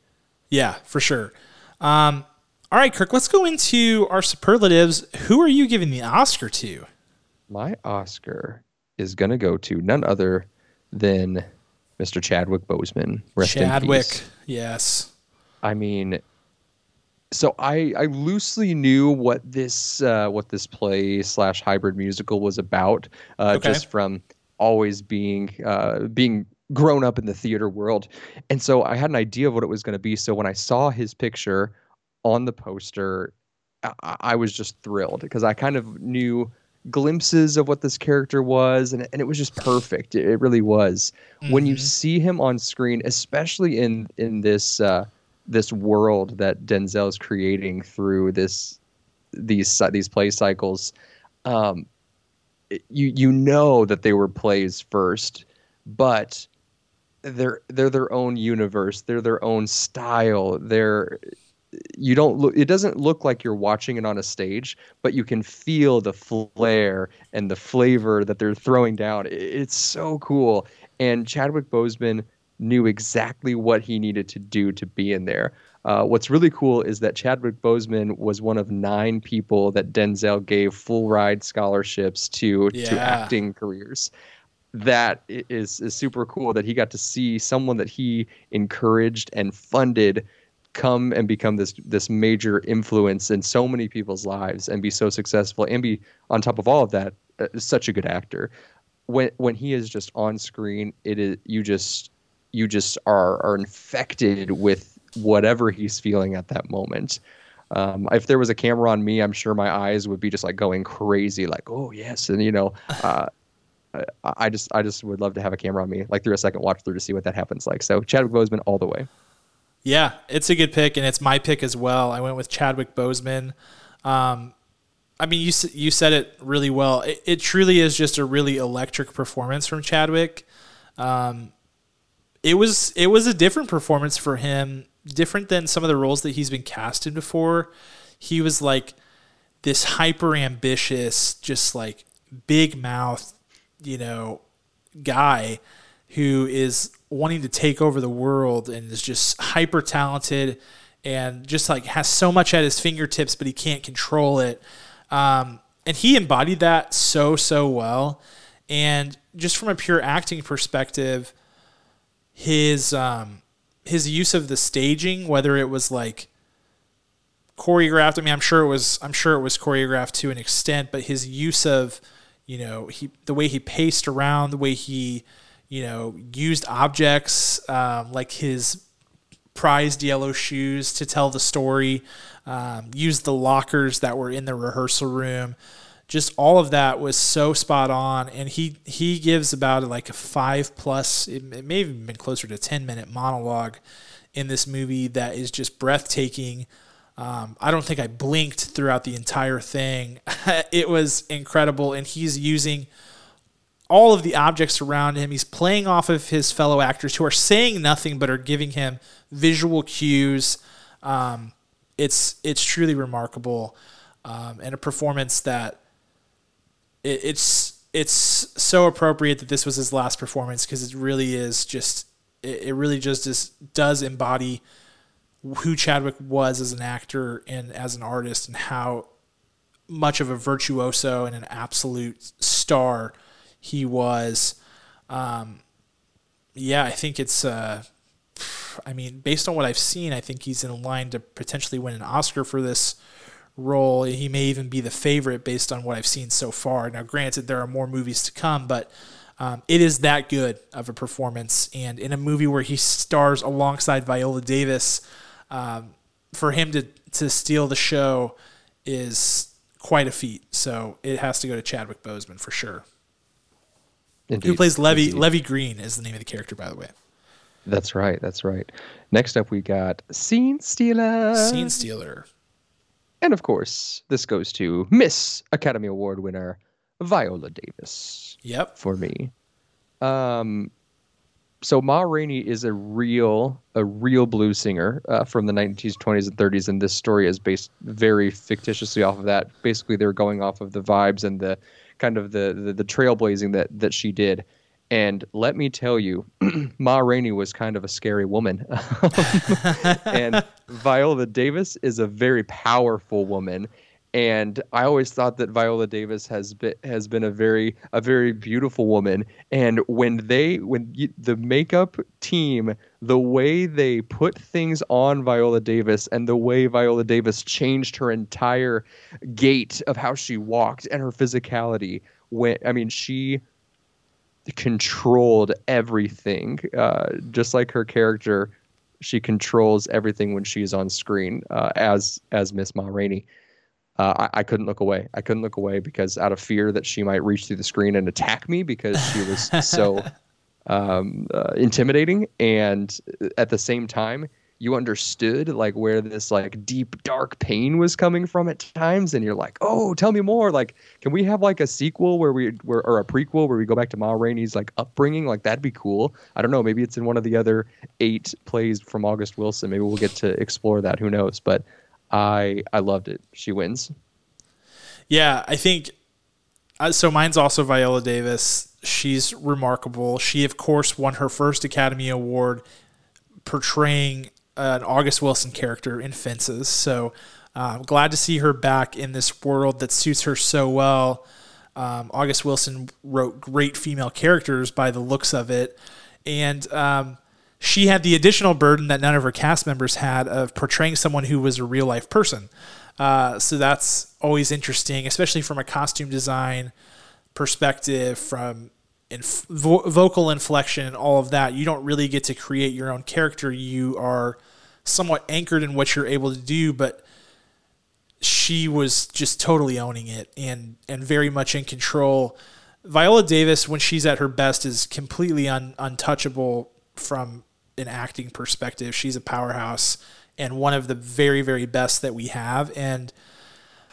Yeah, for sure. Um, all right, Kirk, let's go into our superlatives. Who are you giving the Oscar to? My Oscar is going to go to none other than Mr. Chadwick Boseman. Rest Chadwick, yes. I mean, so I I loosely knew what this uh, what this play slash hybrid musical was about, uh, okay. just from always being uh, being grown up in the theater world, and so I had an idea of what it was going to be. So when I saw his picture on the poster, I, I was just thrilled because I kind of knew glimpses of what this character was and, and it was just perfect it, it really was mm-hmm. when you mm-hmm. see him on screen especially in in this uh this world that denzel is creating through this these these play cycles um you you know that they were plays first but they're they're their own universe they're their own style they're you don't look it doesn't look like you're watching it on a stage but you can feel the flair and the flavor that they're throwing down. It's so cool. And chadwick boseman knew exactly what he needed to do to be in there. Uh, what's really cool is that chadwick boseman was one of nine people that denzel gave full ride scholarships to yeah. to acting careers. That is, is super cool that he got to see someone that he encouraged and funded come and become this this major influence in so many people's lives and be so successful and be on top of all of that uh, such a good actor. When when he is just on screen it is you just you just are are infected with whatever he's feeling at that moment Um, if there was a camera on me, I'm sure my eyes would be just like going crazy, like oh yes, and you know, uh, I just I just would love to have a camera on me, like through a second watch through to see what that happens like. So Chadwick Boseman all the way. Yeah, it's a good pick, and it's my pick as well. I went with Chadwick Boseman. Um, I mean, you you said it really well. It, it, truly is just a really electric performance from Chadwick. Um, it was it was a different performance for him, different than some of the roles that he's been cast in before. He was like this hyper ambitious, just like big mouth, you know, guy who is wanting to take over the world and is just hyper talented and just like has so much at his fingertips, but he can't control it. Um, and he embodied that so so well. And just from a pure acting perspective, his um, his use of the staging, whether it was like choreographed, I mean, I'm sure it was I'm sure it was choreographed to an extent, but his use of you know he the way he paced around, the way he you know used objects um, like his prized yellow shoes to tell the story, um, used the lockers that were in the rehearsal room. Just all of that was so spot on, and he he gives about like a five plus. It, it may have been closer to ten minute monologue in this movie that is just breathtaking. Um, I don't think I blinked throughout the entire thing. it was incredible, and he's using all of the objects around him. He's playing off of his fellow actors who are saying nothing but are giving him visual cues. Um, it's it's truly remarkable, um, and a performance that it, it's it's so appropriate that this was his last performance because it really is just it, it really just is, does embody who Chadwick was as an actor and as an artist and how much of a virtuoso and an absolute star he was. Um, yeah, I think it's. Uh, I mean, based on what I've seen, I think he's in line to potentially win an Oscar for this role. He may even be the favorite based on what I've seen so far. Now, granted, there are more movies to come, but um, it is that good of a performance. And in a movie where he stars alongside Viola Davis, um, for him to, to steal the show is quite a feat. So it has to go to Chadwick Boseman for sure. Indeed. Who plays Levee? Indeed. Levee Green is the name of the character, by the way. That's right. That's right. Next up, we got Scene Stealer. Scene Stealer. And of course, this goes to Miss Academy Award winner Viola Davis. Yep. For me. Um, so Ma Rainey is a real, a real blues singer uh, from the 1920s, 20s, and 30s, and this story is based very fictitiously off of that. Basically, they're going off of the vibes and the kind of the, the, the trailblazing that that she did. And let me tell you, Ma Rainey was kind of a scary woman. and Viola Davis is a very powerful woman. And I always thought that Viola Davis has been has been a very a very beautiful woman. And when they when you, the makeup team, the way they put things on Viola Davis and the way Viola Davis changed her entire gait of how she walked and her physicality. When I mean she controlled everything. Uh, just like her character, she controls everything when she's on screen uh, as as Miss Ma Rainey. Uh, I, I, couldn't look away. I couldn't look away because out of fear that she might reach through the screen and attack me because she was so um, uh, intimidating. And at the same time, you understood like where this like deep dark pain was coming from at times and you're like oh tell me more. Like can we have like a sequel where we or a prequel where we go back to ma rainey's like upbringing? Like that'd be cool. I don't know maybe it's in one of the other eight plays from august wilson. Maybe we'll get to explore that. Who knows? But i i loved it. She wins. Yeah i think uh, so mine's also viola davis. She's remarkable. She of course won her first academy award portraying an August Wilson character in Fences. So I'm um, glad to see her back in this world that suits her so well. Um, August Wilson wrote great female characters by the looks of it. And um, she had the additional burden that none of her cast members had of portraying someone who was a real life person. Uh, so that's always interesting, especially from a costume design perspective, from inf- vo- vocal inflection all of that, you don't really get to create your own character. You are somewhat anchored in what you're able to do, but she was just totally owning it and and very much in control. Viola Davis, when she's at her best, is completely un, untouchable from an acting perspective. She's a powerhouse and one of the very very best that we have. And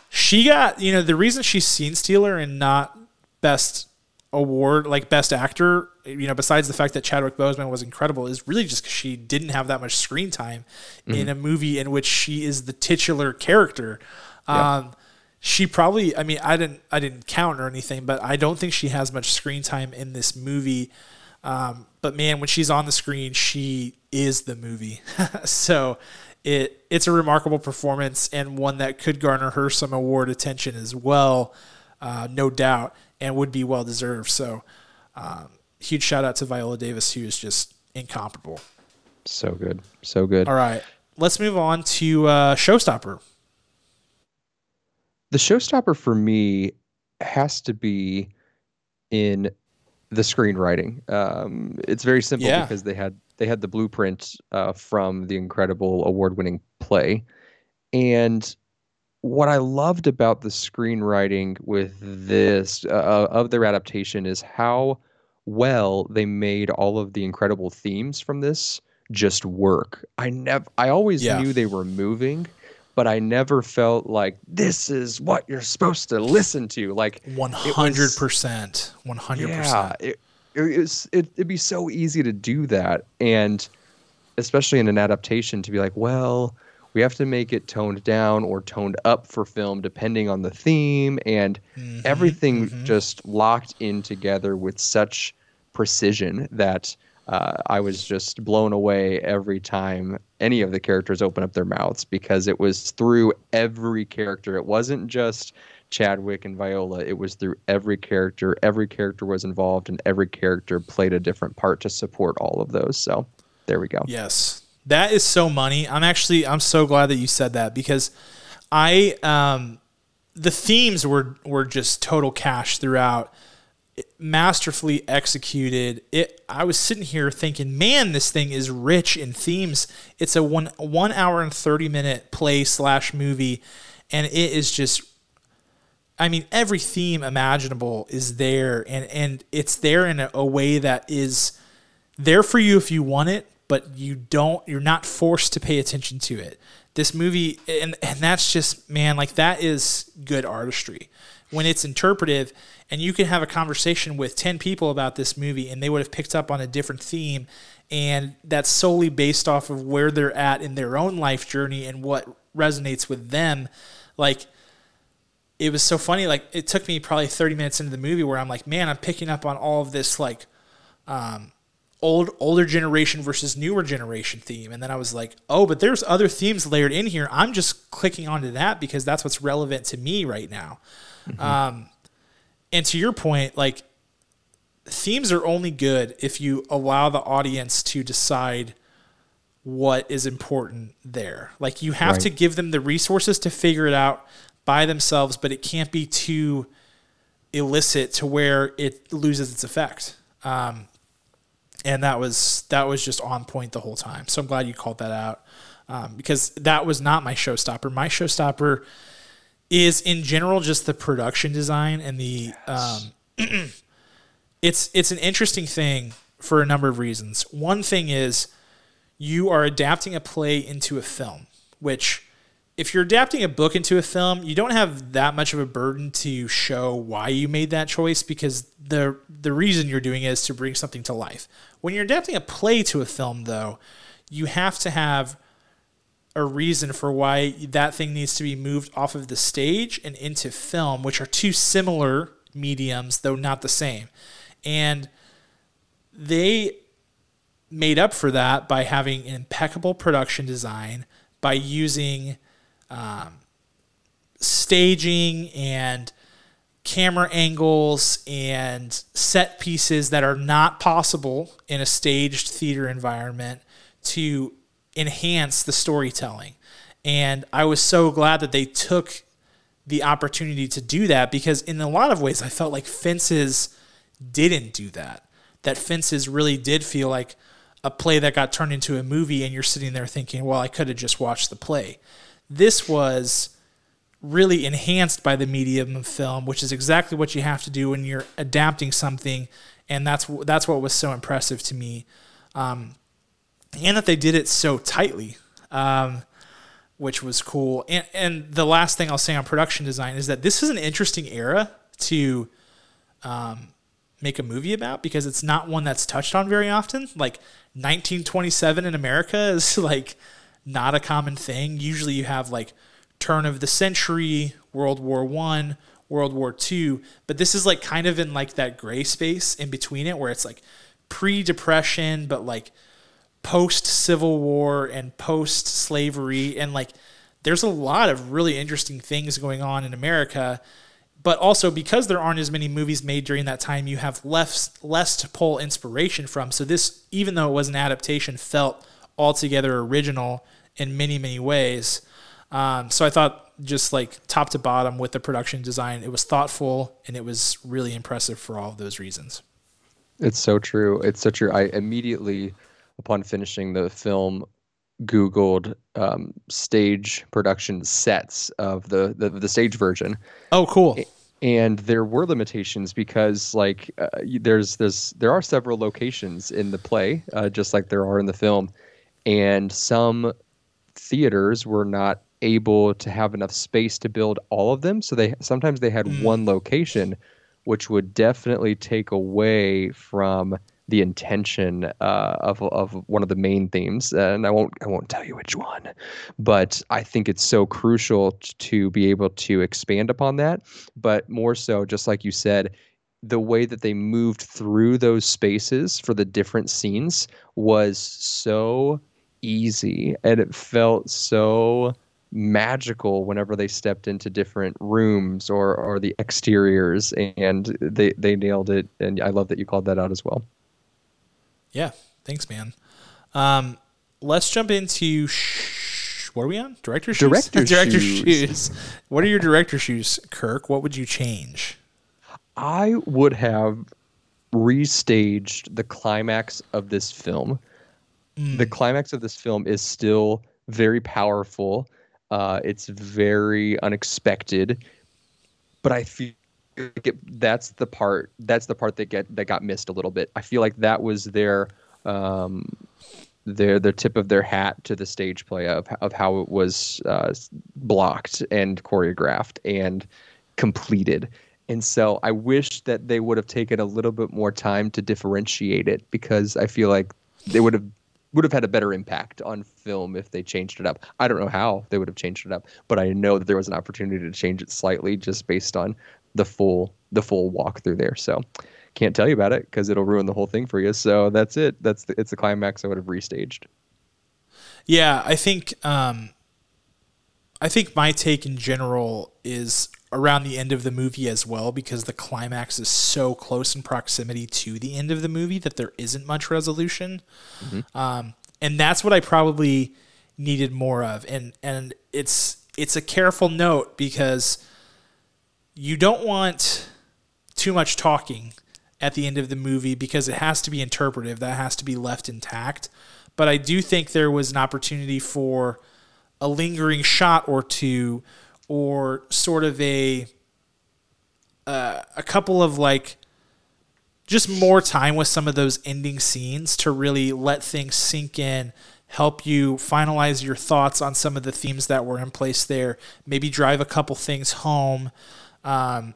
she got you know the reason she's scene stealer and not best award like best actor you know besides the fact that chadwick boseman was incredible is really just because she didn't have that much screen time mm-hmm. in a movie in which she is the titular character yeah. um, she probably i mean i didn't i didn't count or anything but i don't think she has much screen time in this movie um, but man when she's on the screen she is the movie so it it's a remarkable performance and one that could garner her some award attention as well uh, no doubt and would be well deserved. So, um, huge shout out to Viola Davis, who is just incomparable. So good, so good. All right, let's move on to uh, Showstopper. The showstopper for me has to be in the screenwriting. Um, it's very simple yeah. because they had they had the blueprint uh, from the incredible award-winning play, and what I loved about the screenwriting with this uh, uh, of their adaptation is how well they made all of the incredible themes from this just work. I never I always yeah. knew they were moving, but I never felt like this is what you're supposed to listen to. Like 100%. 100%. Yeah, it, it was it, it'd be so easy to do that and especially in an adaptation to be like, well, we have to make it toned down or toned up for film depending on the theme and mm-hmm, everything mm-hmm. just locked in together with such precision that uh, I was just blown away every time any of the characters open up their mouths because it was through every character. It wasn't just Chadwick and Viola. It was through every character. Every character was involved, and every character played a different part to support all of those. So there we go. Yes, that is so money. I'm actually I'm so glad that you said that because I um the themes were were just total cash throughout. Masterfully executed. It i was sitting here thinking man this thing is rich in themes. It's a one one hour and 30 minute play slash movie and it is just i mean every theme imaginable is there and and it's there in a, a way that is there for you if you want it but you don't you're not forced to pay attention to it. This movie and and that's just man like that is good artistry. When it's interpretive and you can have a conversation with 10 people about this movie and they would have picked up on a different theme and that's solely based off of where they're at in their own life journey and what resonates with them like it was so funny like it took me probably 30 minutes into the movie where i'm like man i'm picking up on all of this like um, old older generation versus newer generation theme. And then i was like oh but there's other themes layered in here. I'm just clicking onto that because that's what's relevant to me right now. Mm-hmm. um, and to your point like themes are only good if you allow the audience to decide what is important there. Like you have right. to give them the resources to figure it out by themselves but it can't be too illicit to where it loses its effect. Um, and that was that was just on point the whole time. So I'm glad you called that out um, because that was not my showstopper. My showstopper is in general just the production design and the. Yes. Um, it's it's an interesting thing for a number of reasons. One thing is you are adapting a play into a film, which if you're adapting a book into a film, you don't have that much of a burden to show why you made that choice because the the reason you're doing it is to bring something to life. When you're adapting a play to a film though, you have to have a reason for why that thing needs to be moved off of the stage and into film, which are two similar mediums though not the same. And they made up for that by having an impeccable production design, by using um, staging and camera angles and set pieces that are not possible in a staged theater environment to enhance the storytelling. And I was so glad that they took the opportunity to do that because, in a lot of ways, I felt like Fences didn't do that. That Fences really did feel like a play that got turned into a movie, and you're sitting there thinking, well, I could have just watched the play. This was really enhanced by the medium of film, which is exactly what you have to do when you're adapting something, and that's that's what was so impressive to me, um, and that they did it so tightly, um, which was cool. And and the last thing I'll say on production design is that this is an interesting era to um, make a movie about because it's not one that's touched on very often. Like 1927 in America is like not a common thing. Usually you have like turn of the century, World War One, World War Two, but this is like kind of in like that gray space in between it where it's like pre-depression, but like post Civil War and post slavery, and like there's a lot of really interesting things going on in America. But also because there aren't as many movies made during that time, you have less less to pull inspiration from. So this, even though it was an adaptation, felt altogether original in many many ways. Um, so I thought just like top to bottom with the production design, it was thoughtful and it was really impressive for all of those reasons. It's so true. It's so true. I immediately, upon finishing the film, Googled um, stage production sets of the, the the stage version. Oh, cool. And there were limitations because, like, uh, there's there's there are several locations in the play, uh, just like there are in the film, and some theaters were not able to have enough space to build all of them. So they sometimes they had mm. one location, which would definitely take away from the intention uh, of of one of the main themes. And I won't I won't tell you which one, but I think it's so crucial to be able to expand upon that. But more so, just like you said, the way that they moved through those spaces for the different scenes was so easy and it felt so magical whenever they stepped into different rooms or or the exteriors and they they nailed it and I love that you called that out as well. Yeah, thanks man. Um let's jump into sh- what are we on? Director shoes. Director, director shoes. shoes. What are your director shoes, Kirk? What would you change? I would have restaged the climax of this film. Mm. The climax of this film is still very powerful uh, it's very unexpected, but I feel like it, that's the part that's the part that get that got missed a little bit. I feel like that was their um, their the tip of their hat to the stage play of of how it was uh, blocked and choreographed and completed. And so I wish that they would have taken a little bit more time to differentiate it because I feel like they would have would have had a better impact on film if they changed it up. I don't know how they would have changed it up, but I know that there was an opportunity to change it slightly just based on the full the full walkthrough there. So can't tell you about it because it'll ruin the whole thing for you. So that's it. That's the, it's the climax I would have restaged. Yeah, I think um, I think my take in general is around the end of the movie as well because the climax is so close in proximity to the end of the movie that there isn't much resolution. Mm-hmm. Um, and that's what I probably needed more of. And and it's it's a careful note because you don't want too much talking at the end of the movie because it has to be interpretive. That has to be left intact. But I do think there was an opportunity for a lingering shot or two or sort of a uh, a couple of like just more time with some of those ending scenes to really let things sink in help you finalize your thoughts on some of the themes that were in place there maybe drive a couple things home. Um,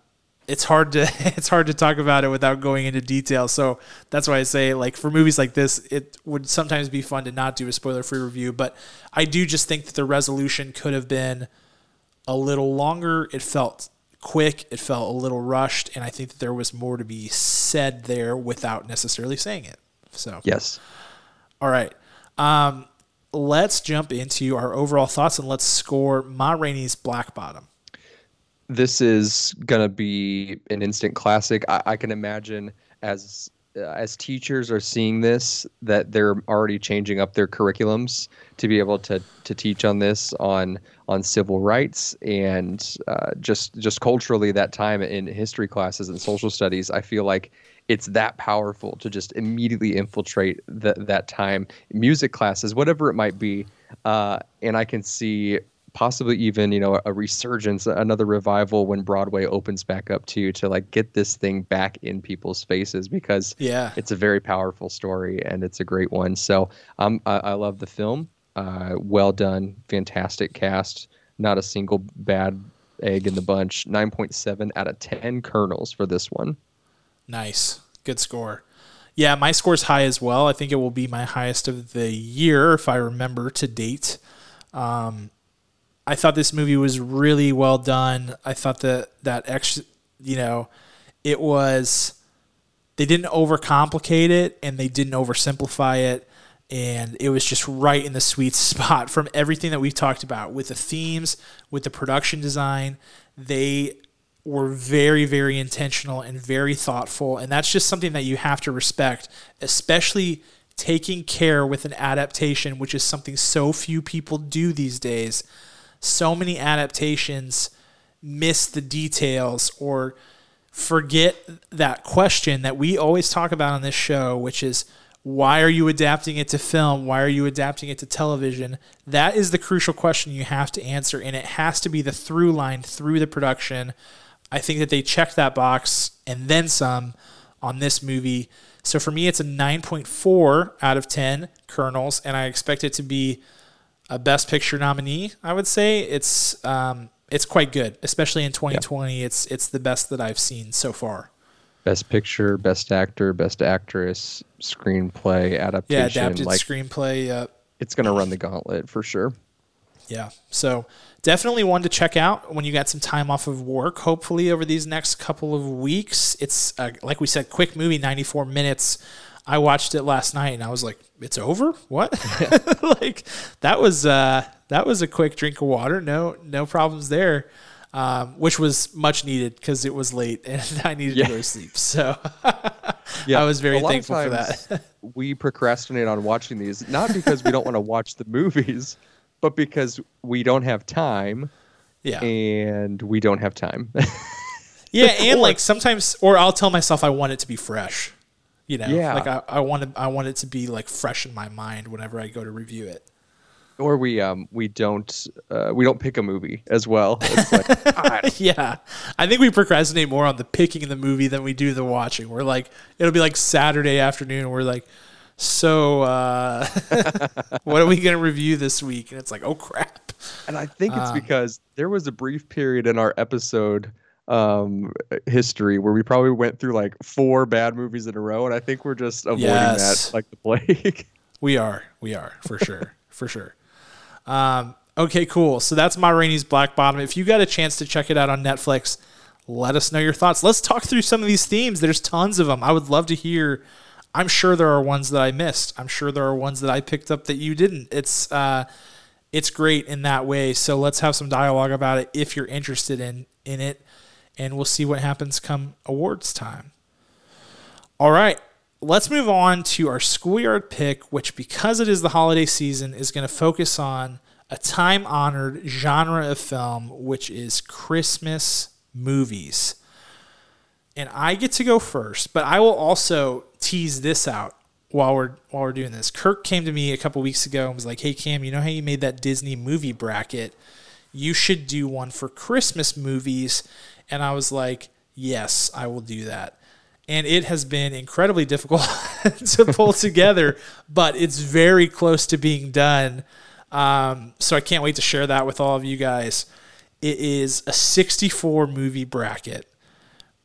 it's hard to it's hard to talk about it without going into detail. So that's why i say like for movies like this it would sometimes be fun to not do a spoiler free review but i do just think that the resolution could have been a little longer. It felt quick. It felt a little rushed, and I think that there was more to be said there without necessarily saying it. So yes. All right. Um, let's jump into our overall thoughts and let's score Ma Rainey's Black Bottom. This is gonna be an instant classic. I, I can imagine as as teachers are seeing this that they're already changing up their curriculums to be able to to teach on this on on civil rights and uh, just just culturally that time in history classes and social studies i feel like it's that powerful to just immediately infiltrate the, that time. Music classes whatever it might be uh, and i can see possibly even you know a resurgence, another revival when Broadway opens back up too, to like get this thing back in people's faces because Yeah. it's a very powerful story and it's a great one. So um, I, I love the film. Uh, well done, fantastic cast. Not a single bad egg in the bunch. 9.7 out of 10 kernels for this one. Nice. Good score. Yeah, my score's high as well. I think it will be my highest of the year if I remember to date. Um, I thought this movie was really well done. I thought that that extra, you know, it was they didn't overcomplicate it and they didn't oversimplify it and it was just right in the sweet spot from everything that we've talked about with the themes, with the production design. They were very, very intentional and very thoughtful. And that's just something that you have to respect, especially taking care with an adaptation, which is something so few people do these days. So many adaptations miss the details or forget that question that we always talk about on this show, which is why are you adapting it to film? Why are you adapting it to television? That is the crucial question you have to answer, and it has to be the through line through the production. I think that they checked that box and then some on this movie. So for me, it's a 9.4 out of 10 kernels, and I expect it to be a Best Picture nominee. I would say it's um, it's quite good, especially in 2020. It's it's the best that I've seen so far. Best picture, best actor, best actress, screenplay, Adaptation. Yeah, adapted like screenplay. Uh, it's going to run the gauntlet for sure. Yeah. So definitely one to check out when you got some time off of work. Hopefully over these next couple of weeks. It's uh, like we said, quick movie, 94 minutes. I watched it last night and I was like, "It's over? What?" like that was uh, that was a quick drink of water. No no problems there. Um, which was much needed because it was late and I needed Yeah. to go to sleep. So Yeah, I was very thankful for that. we procrastinate on watching these, not because we don't want to watch the movies, but because we don't have time yeah. and we don't have time. Yeah, and like sometimes, or I'll tell myself I want it to be fresh. You know, Yeah. like I, I want it, I want it to be like fresh in my mind whenever I go to review it. or we um we don't uh, we don't pick a movie as well. It's like I yeah, I think we procrastinate more on the picking the movie than we do the watching. We're like, it'll be like Saturday afternoon, and we're like, so uh, what are we gonna review this week? And it's like, oh crap. and I think it's Um, because there was a brief period in our episode um history where we probably went through like four bad movies in a row and I think we're just avoiding Yes. that like the plague. We are. We are for sure. for sure. Um, okay, cool. So that's Ma Rainey's Black Bottom. If you got a chance to check it out on Netflix, let us know your thoughts. Let's talk through some of these themes. There's tons of them. I would love to hear. I'm sure there are ones that I missed. I'm sure there are ones that I picked up that you didn't. It's uh, it's great in that way. So let's have some dialogue about it if you're interested in in it, and we'll see what happens come awards time. All right, let's move on to our schoolyard pick, which, because it is the holiday season, is going to focus on a time honored genre of film, which is Christmas movies. And I get to go first, but I will also tease this out while we're while we're doing this. Kirk came to me a couple weeks ago and was like, "Hey Cam, you know how you made that Disney movie bracket? You should do one for Christmas movies." And I was like, "Yes, I will do that." and it has been incredibly difficult to pull together, but it's very close to being done. Um, so I can't wait to share that with all of you guys. It is a 64 movie bracket,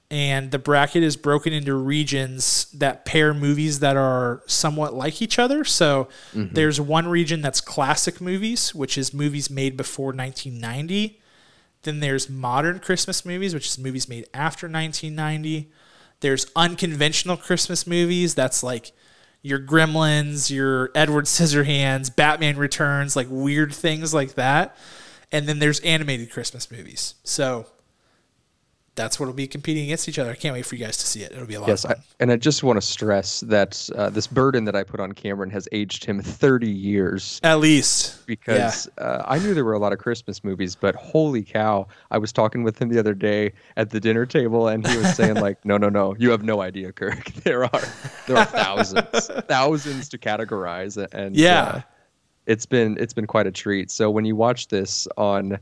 and the bracket is broken into regions that pair movies that are somewhat like each other. So there's one region that's classic movies, which is movies made before 1990. Then there's modern Christmas movies, which is movies made after 1990. There's unconventional Christmas movies. That's like your Gremlins, your Edward Scissorhands, Batman Returns, like weird things like that. And then there's animated Christmas movies. So that's what will be competing against each other. I can't wait for you guys to see it. It'll be a lot Yes, of I, fun. and I just want to stress that uh, this burden that I put on Cameron has aged him 30 years At least. because uh, I knew there were a lot of Christmas movies, but holy cow, I was talking with him the other day at the dinner table, and he was saying like, "No, no, no, you have no idea, Kirk. There are there are thousands, thousands to categorize." And Yeah. uh, it's been it's been quite a treat. So when you watch this on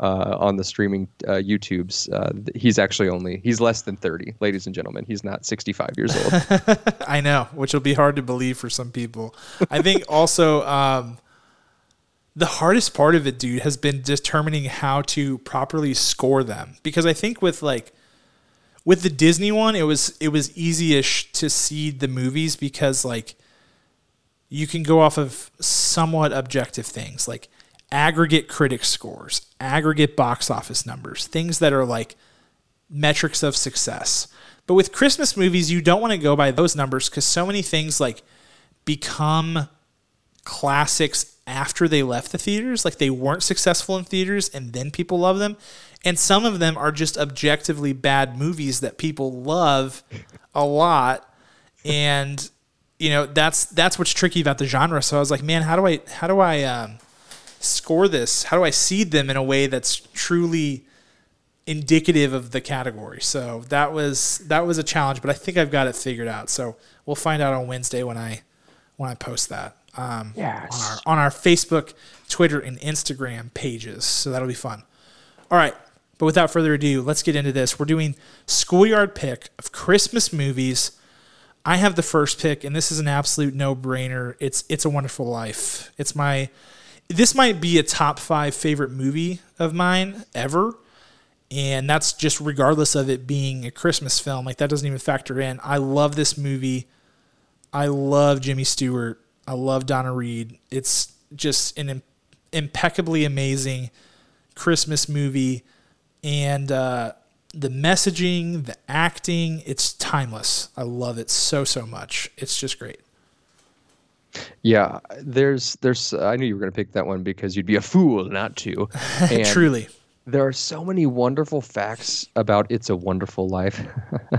uh, on the streaming uh, YouTubes, uh, he's actually only he's less than thirty, ladies and gentlemen. He's not sixty five years old. I know, which will be hard to believe for some people. I think also um, the hardest part of it, dude, has been determining how to properly score them because I think with like with the Disney one, it was it was easy-ish to seed the movies because like you can go off of somewhat objective things like aggregate critic scores, aggregate box office numbers, things that are like metrics of success. But with Christmas movies, you don't want to go by those numbers because so many things like become classics after they left the theaters. Like they weren't successful in theaters and then people love them. And some of them are just objectively bad movies that people love a lot. And you know, that's that's what's tricky about the genre. So I was like, man, how do I how do I um, score this? How do I seed them in a way that's truly indicative of the category? So that was that was a challenge, but I think I've got it figured out. So we'll find out on Wednesday when I when I post that. Um, yes. on our on our Facebook, Twitter, and Instagram pages. So that'll be fun. All right. But without further ado, let's get into this. We're doing schoolyard pick of Christmas movies. I have the first pick, and this is an absolute no-brainer. It's It's a Wonderful Life. It's my this might be a top five favorite movie of mine ever. And that's just regardless of it being a Christmas film. Like that doesn't even factor in. I love this movie. I love Jimmy Stewart. I love Donna Reed. It's just an impeccably amazing Christmas movie. And uh, the messaging, the acting, it's timeless. I love it so, so much. It's just great. Yeah, there's there's I knew you were going to pick that one because you'd be a fool not to. And Truly. There are so many wonderful facts about It's a Wonderful Life.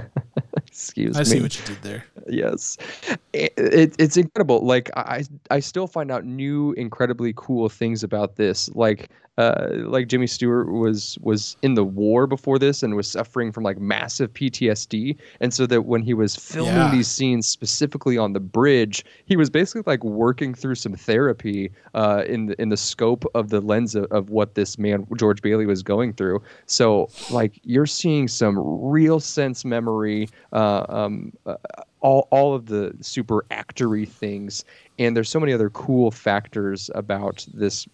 Excuse I me. I see what you did there. Yes, it, it, it's incredible. Like I, I still find out new, incredibly cool things about this. Like uh, like Jimmy Stewart was was in the war before this and was suffering from like massive PTSD, and so that when he was filming yeah. these scenes specifically on the bridge, he was basically like working through some therapy uh, in the in the scope of the lens of, of what this man George Bailey was going through. So like you're seeing some real sense memory, uh, um, uh, all all of the super actory things, and there's so many other cool factors about this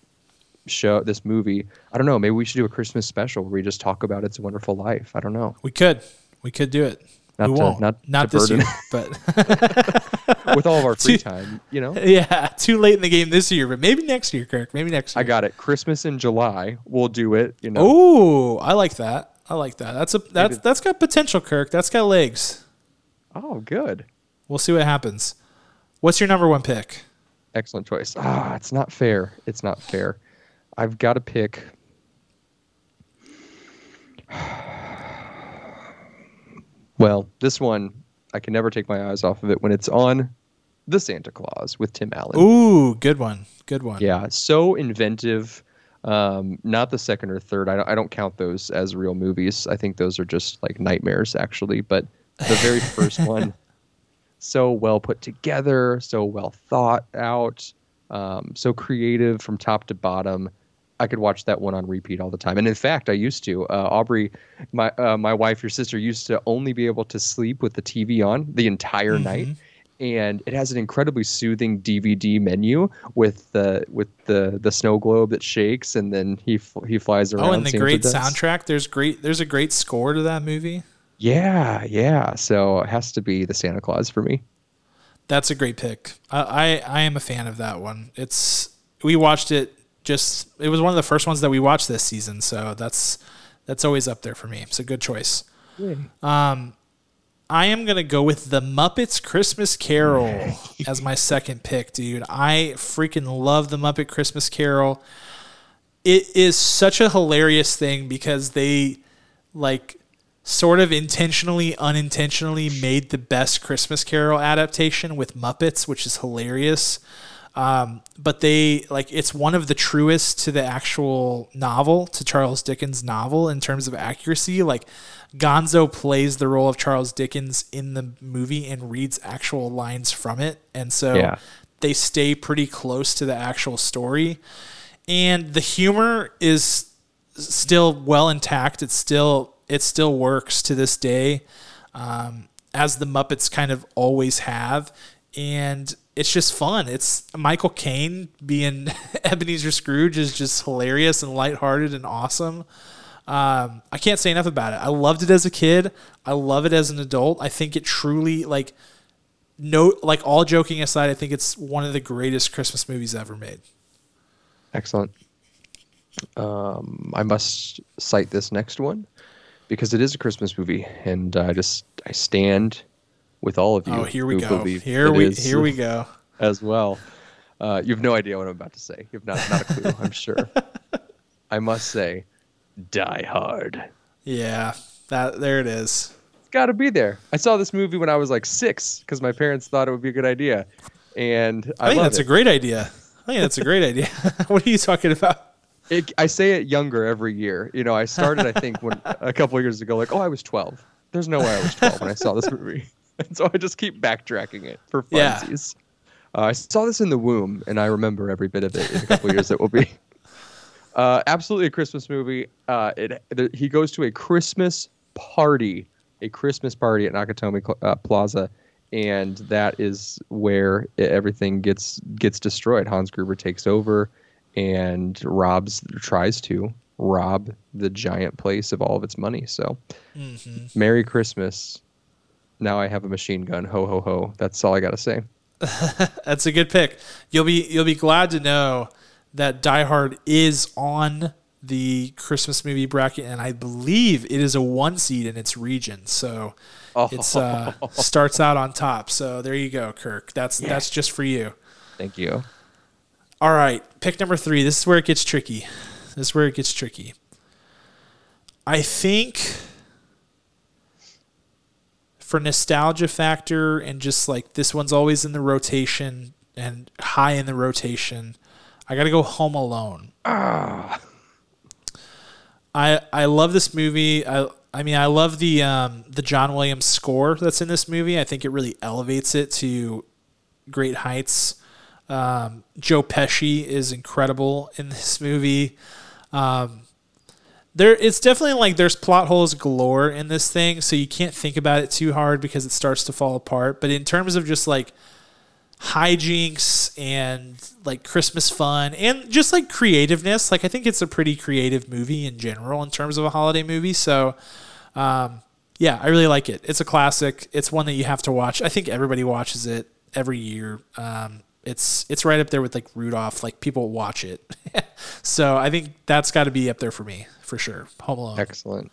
show, this movie. I don't know. Maybe we should do a Christmas special where we just talk about It's a Wonderful Life. I don't know. We could. We could do it. Not we to, won't. Not, not this year, but with all of our free too, time, you know. Yeah, too late in the game this year, but maybe next year, Kirk. Maybe next year. I got it. Christmas in July. We'll do it. You know. Oh, I like that. I like that. That's a that's maybe. that's got potential, Kirk. That's got legs. Oh, good. We'll see what happens. What's your number one pick? Excellent choice. Ah, it's not fair. It's not fair. I've got to pick. Well, this one I can never take my eyes off of it when it's on The Santa Claus with Tim Allen. Ooh, good one. Good one. Yeah, so inventive. Um, not the second or third. I don't, I don't count those as real movies. I think those are just like nightmares, actually. But the very first one, so well put together, so well thought out, um, so creative from top to bottom. I could watch that one on repeat all the time. And in fact, I used to. Uh, Aubrey, my uh, my wife, your sister, used to only be able to sleep with the TV on the entire mm-hmm. night. And it has an incredibly soothing DVD menu with the with the the snow globe that shakes, and then he he flies around. Oh, and the great soundtrack. There's great. There's a great score to that movie. Yeah, yeah. So it has to be the Santa Claus for me. That's a great pick. I, I, I am a fan of that one. It's we watched it just it was one of the first ones that we watched this season, so that's that's always up there for me. It's a good choice. Yeah. Um, I am gonna go with the Muppets Christmas Carol as my second pick, dude. I freaking love the Muppet Christmas Carol. It is such a hilarious thing because they like sort of intentionally, unintentionally made the best Christmas Carol adaptation with Muppets, which is hilarious. Um, but they like it's one of the truest to the actual novel, to Charles Dickens' novel in terms of accuracy. Like Gonzo plays the role of Charles Dickens in the movie and reads actual lines from it, and so yeah. they stay pretty close to the actual story, and the humor is still well intact. It's still it still works to this day, um, as the Muppets kind of always have, and it's just fun. It's Michael Caine being Ebenezer Scrooge is just hilarious and lighthearted and awesome. Um, I can't say enough about it. I loved it as a kid. I love it as an adult. I think it truly like no like all joking aside, I think it's one of the greatest Christmas movies ever made. Excellent. Um, I must cite this next one because it is a Christmas movie, and I just I stand with all of you. Oh, here we go. Here we is here we go. as well. Uh, you have no idea what I'm about to say. You have not not a clue. I'm sure. I must say, Die Hard. Yeah, that there it is. It's got to be there. I saw this movie when I was like six because my parents thought it would be a good idea, and I, I, think that's it. a great idea. I think that's a great idea. what are you talking about? it, I say it younger every year. You know, I started I think when a couple of years ago, like, oh, I was 12. There's no way I was 12 when I saw this movie, and so I just keep backtracking it for Yeah. funsies. Uh, I saw this in the womb, and I remember every bit of it. In a couple years, it will be. Uh, absolutely a Christmas movie. Uh, it, the, he goes to a Christmas party, a Christmas party at Nakatomi Cl- uh, Plaza, and that is where i- everything gets gets destroyed. Hans Gruber takes over and robs, tries to rob the giant place of all of its money. So, Mm-hmm. Merry Christmas. Now I have a machine gun. Ho ho ho. That's all I gotta say. That's a good pick. You'll be you'll be glad to know that Die Hard is on the Christmas movie bracket, and I believe it is a one seed in its region. So it's uh, starts out on top. So there you go, Kirk. That's that's just for you. Thank you. All right, pick number three. This is where it gets tricky. This is where it gets tricky. I think for nostalgia factor and just like this one's always in the rotation and high in the rotation, I got to go Home Alone. Ah. I I love this movie. I I mean I love the um, the John Williams score that's in this movie. I think it really elevates it to great heights. Um, Joe Pesci is incredible in this movie. Um, there, it's definitely like there's plot holes galore in this thing, so you can't think about it too hard because it starts to fall apart. But in terms of just like hijinks and like Christmas fun and just like creativeness, like I think it's a pretty creative movie in general in terms of a holiday movie. So, um, yeah, I really like it. It's a classic. It's one that you have to watch. I think everybody watches it every year. Um, it's it's right up there with like Rudolph. Like people watch it, so I think that's got to be up there for me for sure. Home Alone. Excellent.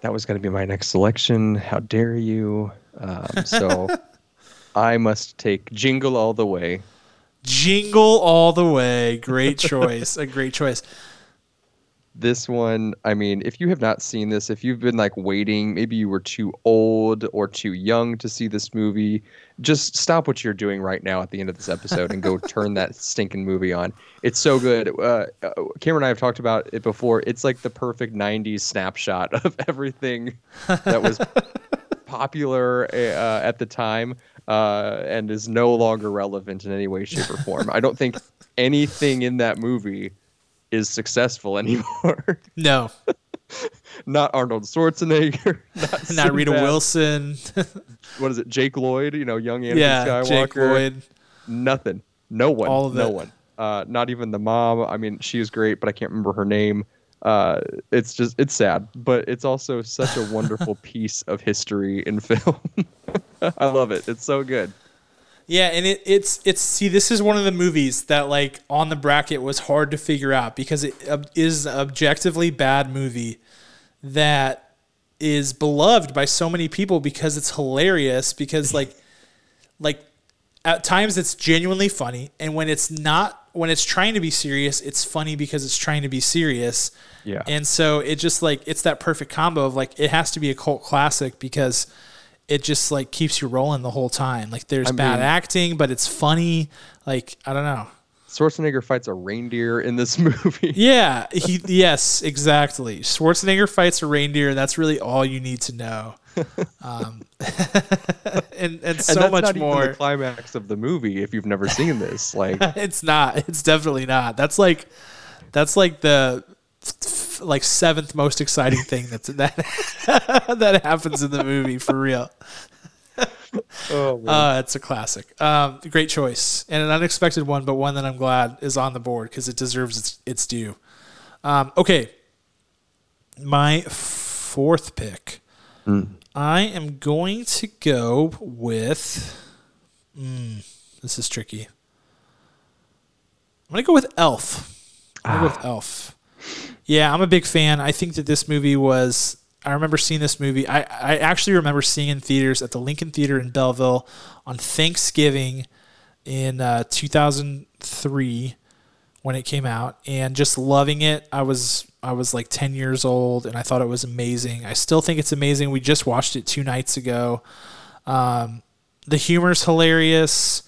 That was going to be my next selection. How dare you? Um, so I must take Jingle All the Way. Jingle all the way. Great choice. a great choice. This one, I mean, if you have not seen this, if you've been like waiting, maybe you were too old or too young to see this movie, just stop what you're doing right now at the end of this episode and go turn that stinking movie on. It's so good. Uh, uh, Cameron and I have talked about it before. It's like the perfect 90s snapshot of everything that was popular uh, at the time uh, and is no longer relevant in any way, shape, or form. I don't think anything in that movie is successful anymore. No, not Arnold Schwarzenegger, not, not Rita Wilson. What is it? Jake Lloyd, you know, young Anakin yeah, Skywalker. Jake Lloyd. Nothing. No one. All of no it. one. Uh, not even the mom. I mean, she is great, but I can't remember her name. Uh, it's just it's sad, but it's also such a wonderful piece of history in film. I love it. It's so good. Yeah, and it, it's it's see this is one of the movies that like on the bracket was hard to figure out because it is an objectively bad movie that is beloved by so many people because it's hilarious because like like at times it's genuinely funny and when it's not when it's trying to be serious it's funny because it's trying to be serious Yeah. and so it just like it's that perfect combo of like it has to be a cult classic because it just like keeps you rolling the whole time like there's I bad mean- acting but it's funny like i don't know Schwarzenegger fights a reindeer in this movie. Yeah, he yes, exactly. Schwarzenegger fights a reindeer. That's really all you need to know. Um, and and so and that's much not more. even the climax of the movie if you've never seen this. Like, it's not. It's definitely not. That's like that's like the f- like seventh most exciting thing that's that that happens in the movie for real. oh. Uh, it's a classic. Um, great choice and an unexpected one, but one that I'm glad is on the board because it deserves its its due. Um, okay, my fourth pick. I am going to go with. Mm, this is tricky. I'm gonna go with Elf. I'm gonna go with Elf. Yeah, I'm a big fan. I think that this movie was. I remember seeing this movie. I, I actually remember seeing in theaters at the Lincoln Theater in Belleville on Thanksgiving in uh, 2003 when it came out, and just loving it. I was I was like 10 years old, and I thought it was amazing. I still think it's amazing. We just watched it two nights ago. Um, the humor's hilarious.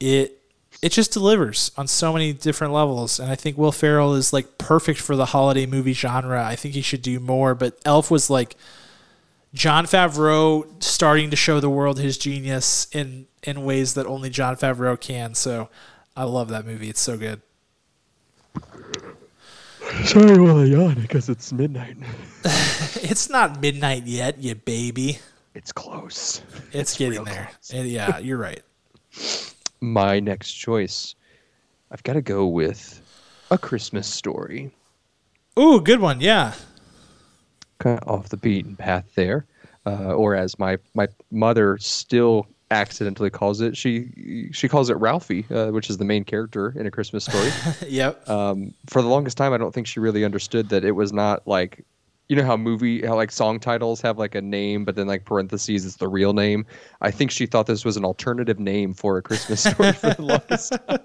It it just delivers on so many different levels, and I think Will Ferrell is like perfect for the holiday movie genre. I think he should do more, but Elf was like Jon Favreau starting to show the world his genius in in ways that only Jon Favreau can. So I love that movie. It's so good. Sorry while I yawn because it's midnight. It's not midnight yet, you baby. It's close. It's, getting there. And yeah, you're right. My next choice, I've got to go with a Christmas story. Ooh, good one. Yeah. kind of off the beaten path there, uh, or as my my mother still accidentally calls it, she she calls it Ralphie, uh, which is the main character in a Christmas story. Yep. um, for the longest time, I don't think she really understood that it was not like. You know how movie, how like song titles have like a name, but then like parentheses, it's the real name. I think she thought this was an alternative name for a Christmas story for the longest time.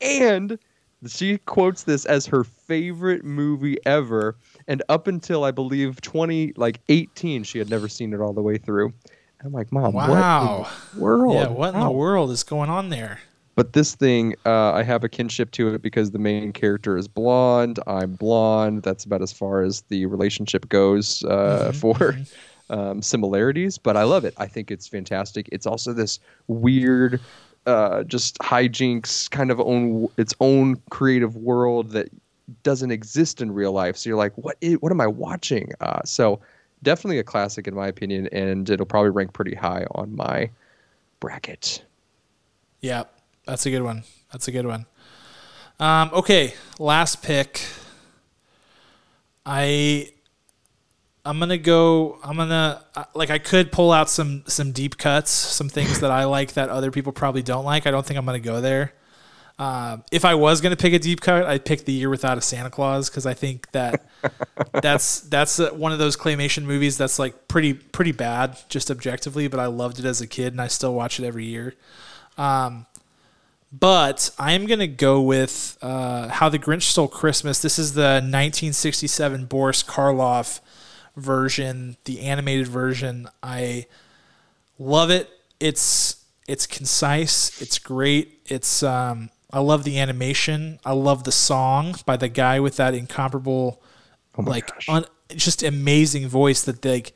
and she quotes this as her favorite movie ever and up until i believe 20 like 18 she had never seen it all the way through i'm like mom Wow. what in the world yeah. What in the world is going on there? But this thing uh, i have a kinship to it because the main character is blonde i'm blonde that's about as far as the relationship goes uh, for um, similarities but i love it. I think it's fantastic. It's also this weird uh, just hijinks kind of own its own creative world that doesn't exist in real life. So you're like what is, what am i watching? Uh, so definitely a classic in my opinion and it'll probably rank pretty high on my bracket. Yeah, that's a good one. That's a good one. Um, okay, last pick. I I'm gonna go. I'm gonna uh, like I could pull out some some deep cuts, some things that I like that other people probably don't like. I don't think I'm gonna go there. Um, if I was gonna pick a deep cut, I'd pick the year without a Santa Claus because I think that that's that's uh, one of those claymation movies that's like pretty pretty bad just objectively, but I loved it as a kid and I still watch it every year. Um, but I'm gonna go with uh, How the Grinch Stole Christmas. This is the 1967 Boris Karloff version, the animated version. I love it. It's it's concise. It's great. It's um, I love the animation. I love the song by the guy with that incomparable, like un, just amazing voice. That like,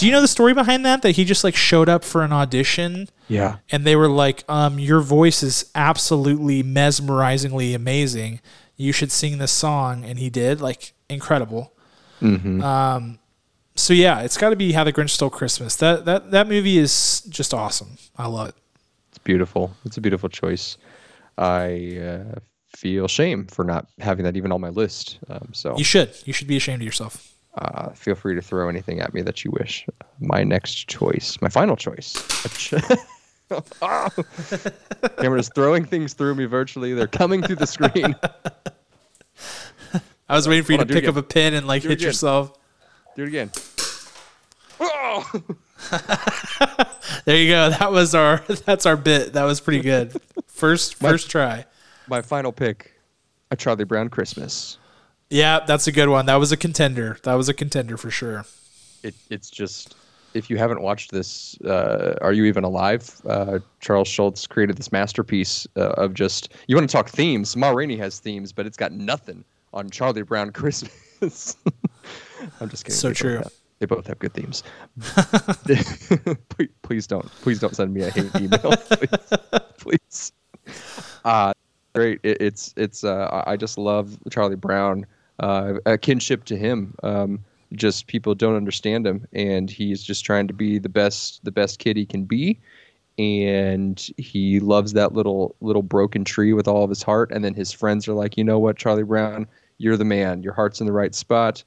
do you know the story behind that? That he just like showed up for an audition yeah and they were like, um, "Your voice is absolutely mesmerizingly amazing. You should sing this song." And he did, like, incredible. Um, so yeah, it's got to be How the Grinch Stole Christmas. That that that movie is just awesome. I love it. It's beautiful. It's a beautiful choice. I uh, feel shame for not having that even on my list. Um, so You should. You should be ashamed of yourself. Uh, feel free to throw anything at me that you wish. My next choice, my final choice. ch- Ah! Cameron's throwing things through me virtually. They're coming through the screen. I was waiting for you Hold to pick up a pin and like it hit yourself. Do it again. Oh! There you go. That was our. That's our bit. That was pretty good. First first try. My final pick, a Charlie Brown Christmas. Yeah, that's a good one. That was a contender. That was a contender for sure. It, it's just if you haven't watched this, uh, are you even alive? Uh, Charles Schulz created this masterpiece uh, of just you want to talk themes. Ma Rainey has themes, but it's got nothing on Charlie Brown Christmas. I'm just kidding. So They both true. have- They both have good themes. please, don't, please don't send me a hate email, please. please. Uh, great. It, it's it's. Uh, I just love Charlie Brown. Uh, a kinship to him. Um, just people don't understand him, and he's just trying to be the best the best kid he can be. And he loves that little little broken tree with all of his heart. And then his friends are like, you know what, Charlie Brown, you're the man. Your heart's in the right spot.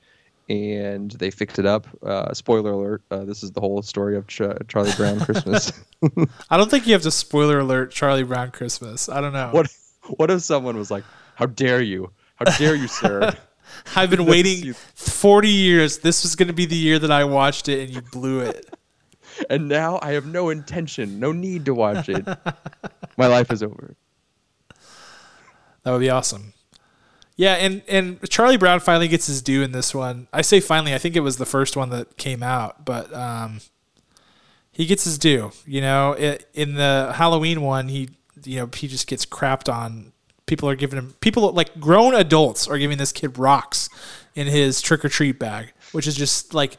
And they fixed it up. Uh, spoiler alert: uh, This is the whole story of Ch- Charlie Brown Christmas. I don't think you have to spoiler alert Charlie Brown Christmas. I don't know. what what if someone was like, "How dare you? How dare you, sir?" I've been waiting 40 years. This was going to be the year that I watched it, and you blew it. and now I have no intention, no need to watch it. My life is over. That would be awesome. Yeah, and and Charlie Brown finally gets his due in this one. I say finally. I think it was the first one that came out, but um, he gets his due. You know, it, in the Halloween one, he you know he just gets crapped on. People are giving him people like grown adults are giving this kid rocks in his trick or treat bag, which is just like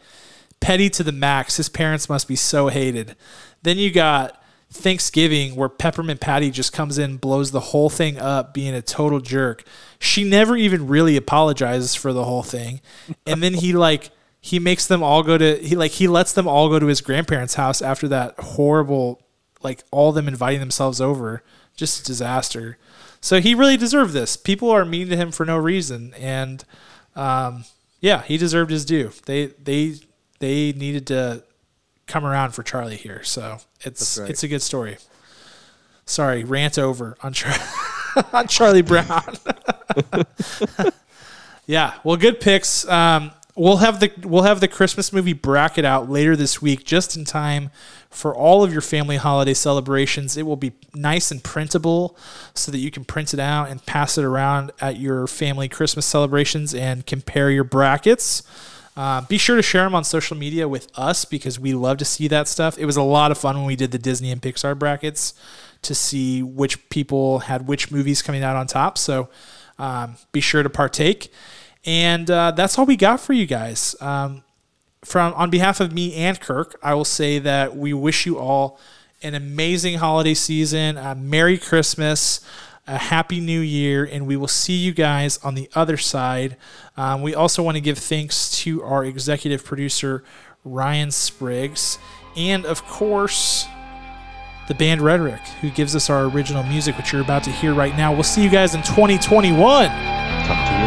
petty to the max. His parents must be so hated. Then you got Thanksgiving where Peppermint Patty just comes in, blows the whole thing up, being a total jerk. She never even really apologizes for the whole thing. And then he like he makes them all go to he like he lets them all go to his grandparents' house after that horrible like all them inviting themselves over. Just a disaster. So he really deserved this. People are mean to him for no reason and um, yeah, he deserved his due. They they they needed to come around for Charlie here. So it's right. it's a good story. Sorry, rant over on Char- on Charlie Brown. yeah, well, good picks. Um, we'll have the we'll have the Christmas movie bracket out later this week, just in time for all of your family holiday celebrations. It will be nice and printable, so that you can print it out and pass it around at your family Christmas celebrations and compare your brackets. Uh, be sure to share them on social media with us because we love to see that stuff. It was a lot of fun when we did the Disney and Pixar brackets to see which people had which movies coming out on top. So um, be sure to partake. And uh, that's all we got for you guys. Um, from on behalf of me and Kirk, I will say that we wish you all an amazing holiday season, a Merry Christmas, a Happy New Year, and we will see you guys on the other side. Um, we also want to give thanks to our executive producer, Ryan Spriggs, and of course, the band Rhetoric, who gives us our original music, which you're about to hear right now. We'll see you guys in 2021. Talk to you